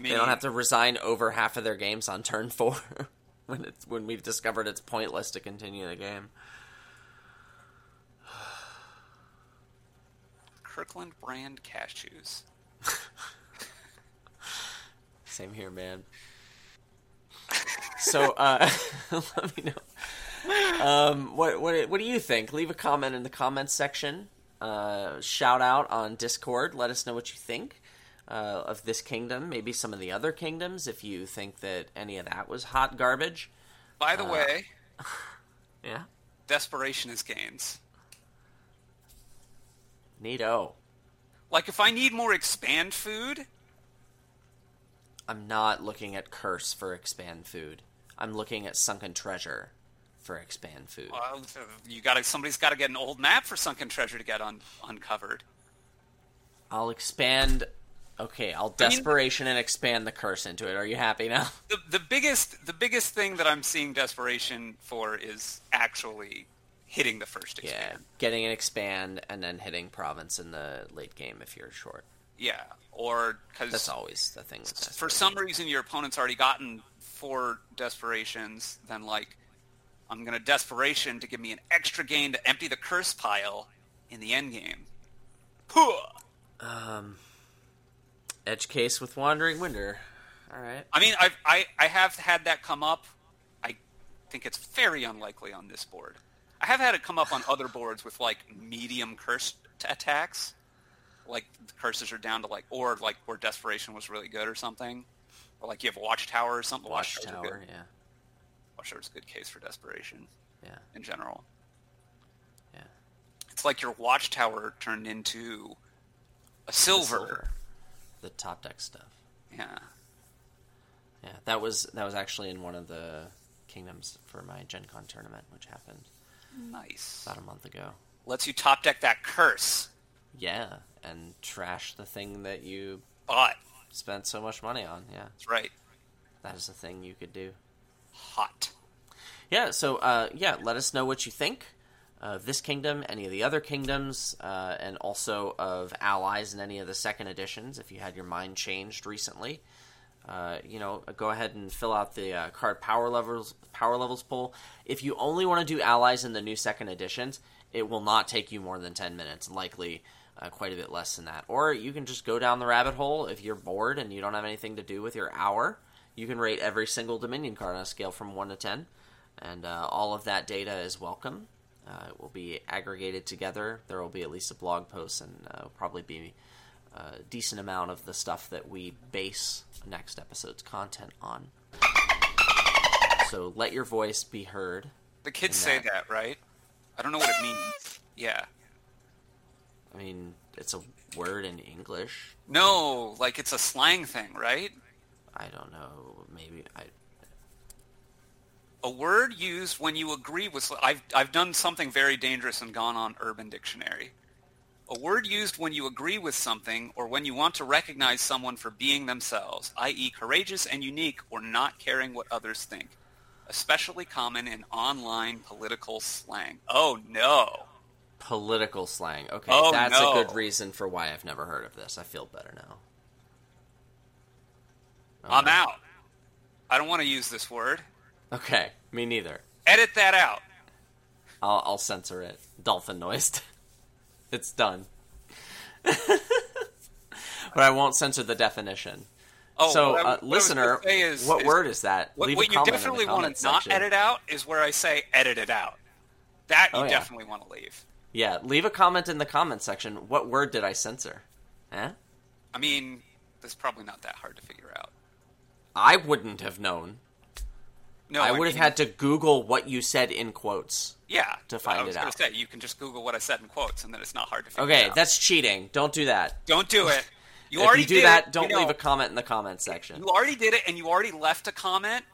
S2: I mean,
S3: They don't have to resign over half of their games on turn four when it's when we've discovered it's pointless to continue the game.
S2: Kirkland brand cashews.
S3: Same here, man. So, uh, let me know. Um, what what what do you think? Leave a comment in the comments section. Uh, shout out on Discord. Let us know what you think uh, of this kingdom. Maybe some of the other kingdoms. If you think that any of that was hot garbage.
S2: By
S3: Uh,
S2: the way,
S3: Yeah.
S2: desperation is gains.
S3: Neato.
S2: Like if I need more expand food,
S3: I'm not looking at curse for expand food. I'm looking at sunken treasure for expand food.
S2: well, you got somebody's got to get an old map for sunken treasure to get un- uncovered.
S3: I'll expand. Okay, I'll
S2: I mean-
S3: desperation and expand the curse into it. Are you happy now?
S2: The the biggest the biggest thing that I'm seeing desperation for is actually hitting the first
S3: Yeah,
S2: expand.
S3: getting an expand and then hitting province in the late game if you're short.
S2: Yeah, or because
S3: That's always the thing. With
S2: for some reason your opponent's already gotten four desperations, then like I'm gonna desperation to give me an extra gain to empty the curse pile in the end game.
S3: Um, edge case with WanderingWinder. All right.
S2: I mean, I've, I I have had that come up. I think it's very unlikely on this board. I have had it come up on other boards with like medium curse t- attacks, like the curses are down to like, or like where desperation was really good or something, or like you have watchtower or something. Watchtower, a
S3: Watchtower. Yeah.
S2: Watchtower's a good case for desperation
S3: Yeah.
S2: in general.
S3: Yeah.
S2: It's like your watchtower turned into a silver.
S3: Silver. The top deck stuff.
S2: Yeah.
S3: Yeah, that was that was actually in one of the kingdoms for my Gen Con tournament, which happened
S2: Nice.
S3: about a month ago.
S2: Lets you top deck that curse,
S3: Yeah, and trash the thing that you
S2: but
S3: spent so much money on. Yeah,
S2: that's right.
S3: that is a thing you could do.
S2: Hot.
S3: Yeah, so uh, yeah, let us know what you think of this kingdom, any of the other kingdoms, uh, and also of allies in any of the second editions. If you had your mind changed recently, uh, you know, go ahead and fill out the uh, card power levels power levels poll. If you only want to do allies in the new second editions, it will not take you more than ten minutes, likely uh, quite a bit less than that. Or you can just go down the rabbit hole if you're bored and you don't have anything to do with your hour. You can rate every single Dominion card on a scale from one to ten, and uh, all of that data is welcome. Uh, it will be aggregated together. There will be at least a blog post, and uh, probably be a decent amount of the stuff that we base next episode's content on. So let your voice be heard.
S2: The kids say
S3: that.
S2: that, right? I don't know what it means. Yeah.
S3: I mean, it's a word in English.
S2: No, like it's a slang thing, right?
S3: I don't know. Maybe I.
S2: A word used when you agree with. I've I've done something very dangerous and gone on Urban Dictionary. A word used when you agree with something or when you want to recognize someone for being themselves, i.e., courageous and unique or not caring what others think. Especially common in online political slang. Oh no.
S3: Political slang. Okay,
S2: Oh,
S3: that's
S2: no.
S3: a good reason for why I've never heard of this. I feel better now. Oh,
S2: I'm
S3: no.
S2: out. I don't want to use this word.
S3: Okay, me neither.
S2: Edit that out.
S3: I'll, I'll censor it. Dolphin noise. it's done. but I won't censor the definition.
S2: Oh,
S3: so, uh,
S2: what
S3: listener,
S2: is-
S3: what
S2: is-
S3: word is that?
S2: What, what you definitely want to not
S3: section.
S2: edit out is where I say edit it out. That you
S3: Oh, yeah.
S2: definitely want to leave.
S3: Yeah, leave a comment in the comment section. What word did I censor? Eh?
S2: I mean, that's probably not that hard to figure out.
S3: I wouldn't have known.
S2: No,
S3: I would have
S2: mean,
S3: had to Google what you said in quotes.
S2: yeah
S3: to find
S2: I was
S3: it out.
S2: Say you can just Google what I said in quotes, and then it's not hard to figure
S3: Okay,
S2: out.
S3: that's cheating. Don't do that.
S2: don't do it. You
S3: if
S2: already
S3: you do
S2: did
S3: that,
S2: it,
S3: don't
S2: you know,
S3: leave a comment in the comment section.
S2: You already did it, and you already left a comment,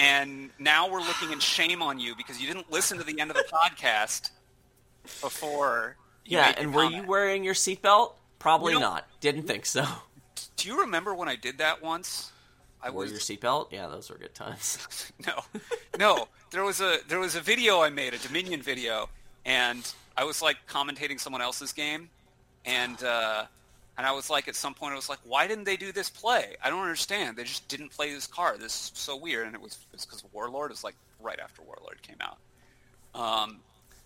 S2: and now we're looking in shame on you because you didn't listen to the end of the podcast before. You
S3: yeah,
S2: made
S3: and were you wearing your seatbelt? Probably
S2: You know-
S3: not. Didn't think so.
S2: Do you remember when I did that once? I
S3: Wore
S2: was
S3: your seatbelt? Yeah, those were good times.
S2: no, no. There was a there was a video I made, a Dominion video, and I was like commentating someone else's game, and uh, and I was like, at some point, I was like, why didn't they do this play? I don't understand. They just didn't play this card. This is so weird. And it was because Warlord is like right after Warlord came out. Um,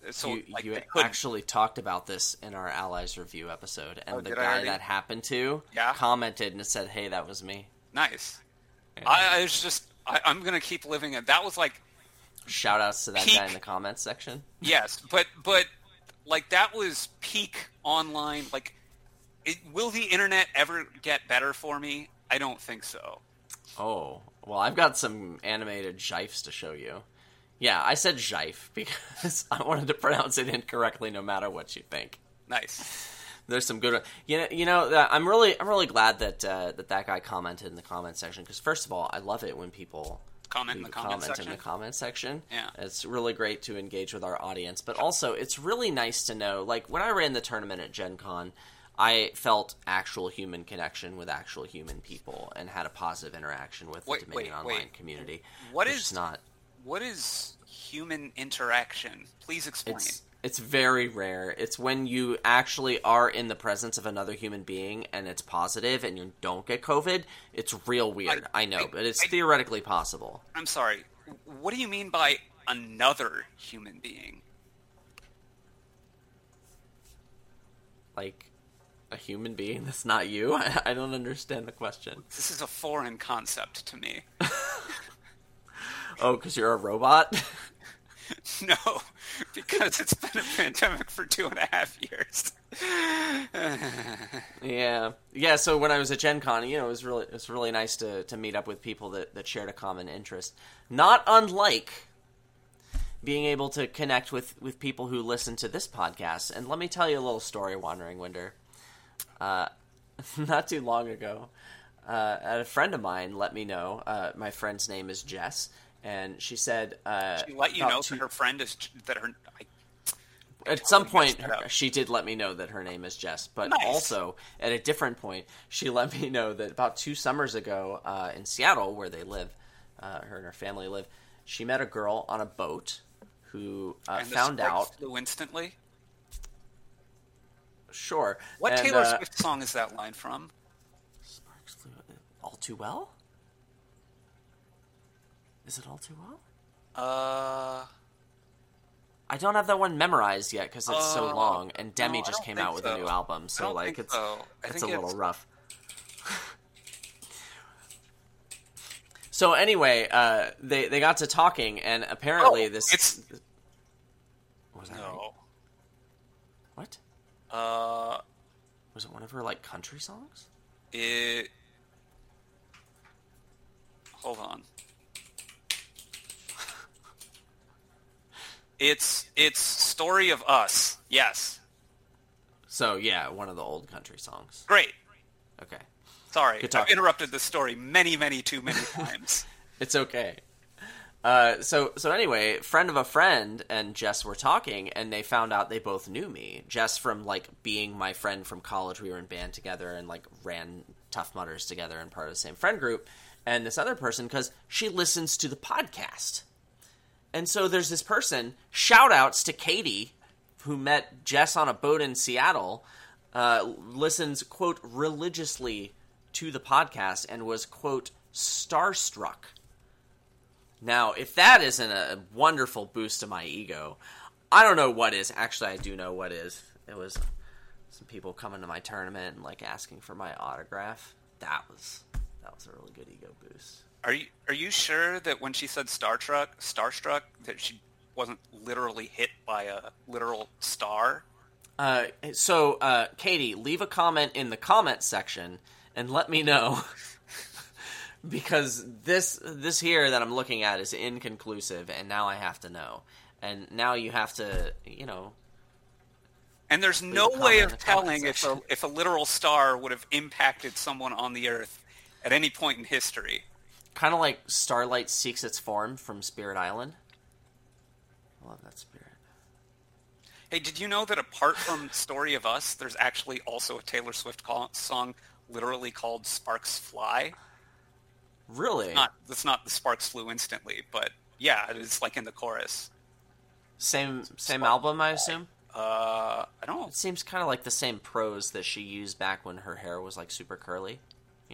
S2: so
S3: you
S2: like
S3: you actually talked about this in our Allies review episode, and
S2: Oh,
S3: the guy
S2: already?
S3: that happened to
S2: Yeah?
S3: commented and said, "Hey, that was me."
S2: nice. I, I was just I, I'm gonna keep living it. That was like
S3: Shout outs to that
S2: Peak.
S3: guy in the comments section.
S2: Yes, but but like that was peak online. Like, it, will the internet ever get better for me? I don't think so.
S3: Oh, well, I've got some animated gifs to show you. Yeah, I said gif because I wanted to pronounce it incorrectly, no matter what you think.
S2: Nice.
S3: There's some good. You know, you know. I'm really, I'm really glad that uh, that that guy commented in the comment section because first of all, I love it when people
S2: Comment in the comment
S3: comment
S2: section.
S3: in the comment section.
S2: Yeah.
S3: it's really great to engage with our audience, but also it's really nice to know. Like when I ran the tournament at Gen Con, I felt actual human connection with actual human people and had a positive interaction with
S2: Wait,
S3: the Dominion
S2: wait,
S3: Online
S2: wait.
S3: community.
S2: What is
S3: not?
S2: What is human interaction? Please explain.
S3: It's it's very rare. It's when you actually are in the presence of another human being and it's positive and you don't get COVID. It's real weird. I,
S2: I-
S3: know,
S2: I-
S3: but it's
S2: I-
S3: theoretically possible.
S2: I'm sorry. What do you mean by another human being?
S3: Like a human being that's not you. I, I don't understand the question.
S2: This is a foreign concept to me.
S3: Oh, because you're a robot.
S2: no, because it's been a pandemic for two and a half years.
S3: Yeah, yeah. So when I was at Gen Con, you know, it was really it was really nice to to meet up with people that that shared a common interest. Not unlike being able to connect with with people who listen to this podcast. And let me tell you a little story, WanderingWinder. Uh, not too long ago, uh, a friend of mine let me know. Uh, my friend's name is Jess, and she said uh,
S2: She let you know
S3: two-
S2: that her friend is that her. I,
S3: at some point
S2: up.
S3: she did let me know that her name is Jess, but
S2: Nice.
S3: also at a different point she let me know that about two summers ago uh, in Seattle, where they live, uh, her and her family live, she met a girl on a boat who uh, found out.
S2: flew instantly.
S3: Sure,
S2: What
S3: and,
S2: Taylor
S3: uh,
S2: Swift song is that line from?
S3: Sparks flew all too well. Is it all too well?
S2: Uh,
S3: I don't have that one memorized yet because it's so
S2: Oh,
S3: long, and Demi
S2: no,
S3: just came out with
S2: so.
S3: a new album, so like it's
S2: so.
S3: It's a little
S2: it's-
S3: rough. so anyway, uh, they they got to talking, and apparently
S2: Oh,
S3: this
S2: it's-
S3: was that right? What
S2: Uh,
S3: was it? One of her like country songs?
S2: it. Hold on. It's it's story of us. Yes,
S3: So yeah, one of the old country songs.
S2: great.
S3: Okay,
S2: Sorry, I've interrupted the story many, many, too many times.
S3: it's okay. Uh, so so anyway, friend of a friend and Jess were talking, and they found out they both knew me. Jess from like being my friend from college. We were in band together and like ran Tough Mudders together and part of the same friend group. And this other person because she listens to the podcast. And so there's this person. Shout outs to Katie, who met Jess on a boat in Seattle. Uh, listens quote religiously to the podcast and was quote starstruck. Now, if that isn't a wonderful boost to my ego, I don't know what is. Actually, I do know what is. It was some people coming to my tournament and like asking for my autograph. That was that was a really good ego boost.
S2: Are you are you sure that when she said Star Trek, Starstruck, that she wasn't literally hit by a literal star?
S3: Uh, so, uh, Katie, leave a comment in the comment section and let me know because this this here that I'm looking at is inconclusive, and now I have to know, and now you have to, you know,
S2: And there's no way of telling if a, if a literal star would have impacted someone on the Earth at any point in history.
S3: Kind of like Starlight seeks its form from Spirit Island. I love that spirit.
S2: Hey, did you know that apart from Story of Us, there's actually also a Taylor Swift call- song literally called Sparks Fly?
S3: Really?
S2: Not that's not the sparks flew instantly, but yeah, it is like in the chorus.
S3: Same same
S2: Spark-
S3: album, I assume.
S2: Uh, I don't.
S3: It seems kind of like the same prose that she used back when her hair was like super curly.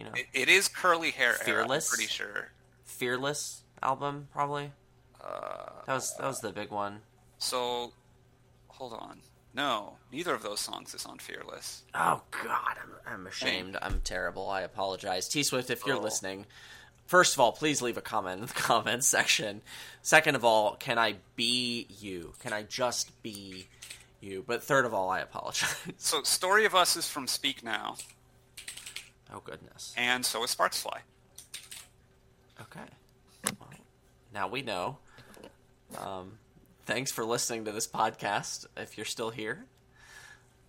S3: You know,
S2: It, it is curly hair. era, I'm
S3: Fearless?
S2: pretty sure.
S3: Fearless album probably.
S2: Uh,
S3: That was that was the big one.
S2: so, hold on. No, neither of those songs is on Fearless.
S3: Oh God, I'm, I'm ashamed. I'm terrible. I apologize, T Swift. If you're
S2: Oh.
S3: listening, first of all, please leave a comment in the comments section. Second of all, can I be you? Can I just be you? But third of all, I apologize.
S2: So, Story of Us is from Speak Now,
S3: Oh goodness.
S2: and so is Sparks Fly.
S3: Okay. Well, now we know. Um, thanks for listening to this podcast. If you're still here,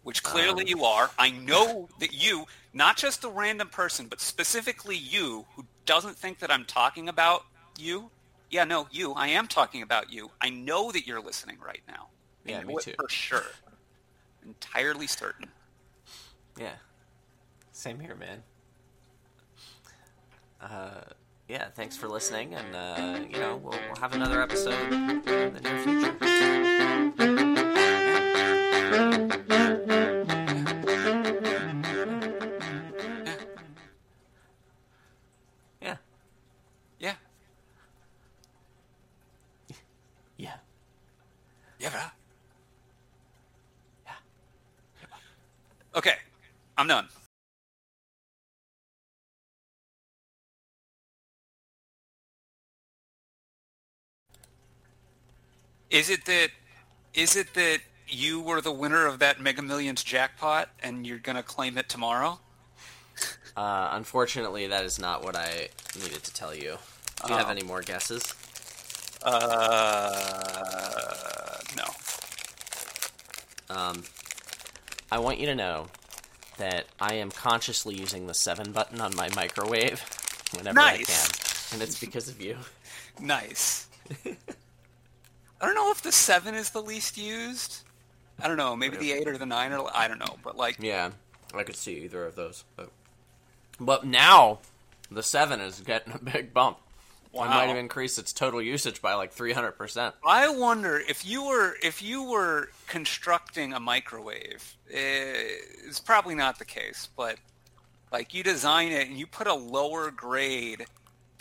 S2: which clearly
S3: Um.
S2: you are. I know that you, not just a random person, but specifically you, who doesn't think that I'm talking about you. Yeah, no, you. I am talking about you. I know that you're listening right now. I
S3: Yeah, me too.
S2: For sure. Entirely certain.
S3: yeah. Same here, man. Uh, yeah, thanks for listening, and uh, you know we'll, we'll have another episode in the near future.
S2: Is it that is it that you were the winner of that Mega Millions jackpot and you're gonna claim it tomorrow?
S3: Uh, unfortunately, that is not what I needed to tell you. Do you have
S2: Oh.
S3: any more guesses?
S2: Uh, no.
S3: Um, I want you to know that I am consciously using the seven button on my microwave whenever I can, and it's because of you.
S2: Nice. I don't know if the seven is the least used. I don't know. Maybe the eight or the nine, or I don't know. But like,
S3: Yeah, I could see either of those, but but now the seven is getting a big bump.
S2: wow.
S3: I might have increased its total usage by like three hundred percent.
S2: I wonder if you were if you were constructing a microwave. eh, It's probably not the case, but like you design it and you put a lower grade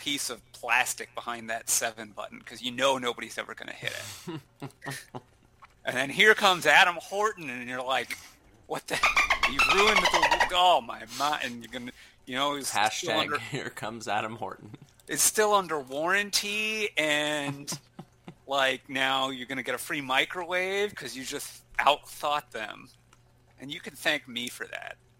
S2: piece of plastic behind that seven button because you know nobody's ever going to hit it. and then here comes Adam Horton, and you're like, "What the? You've ruined the oh my mind!" And you're gonna, you know, it's
S3: Hashtag
S2: under,
S3: here comes Adam Horton.
S2: it's still under warranty and like now you're going to get a free microwave because you just outthought them and you can thank me for that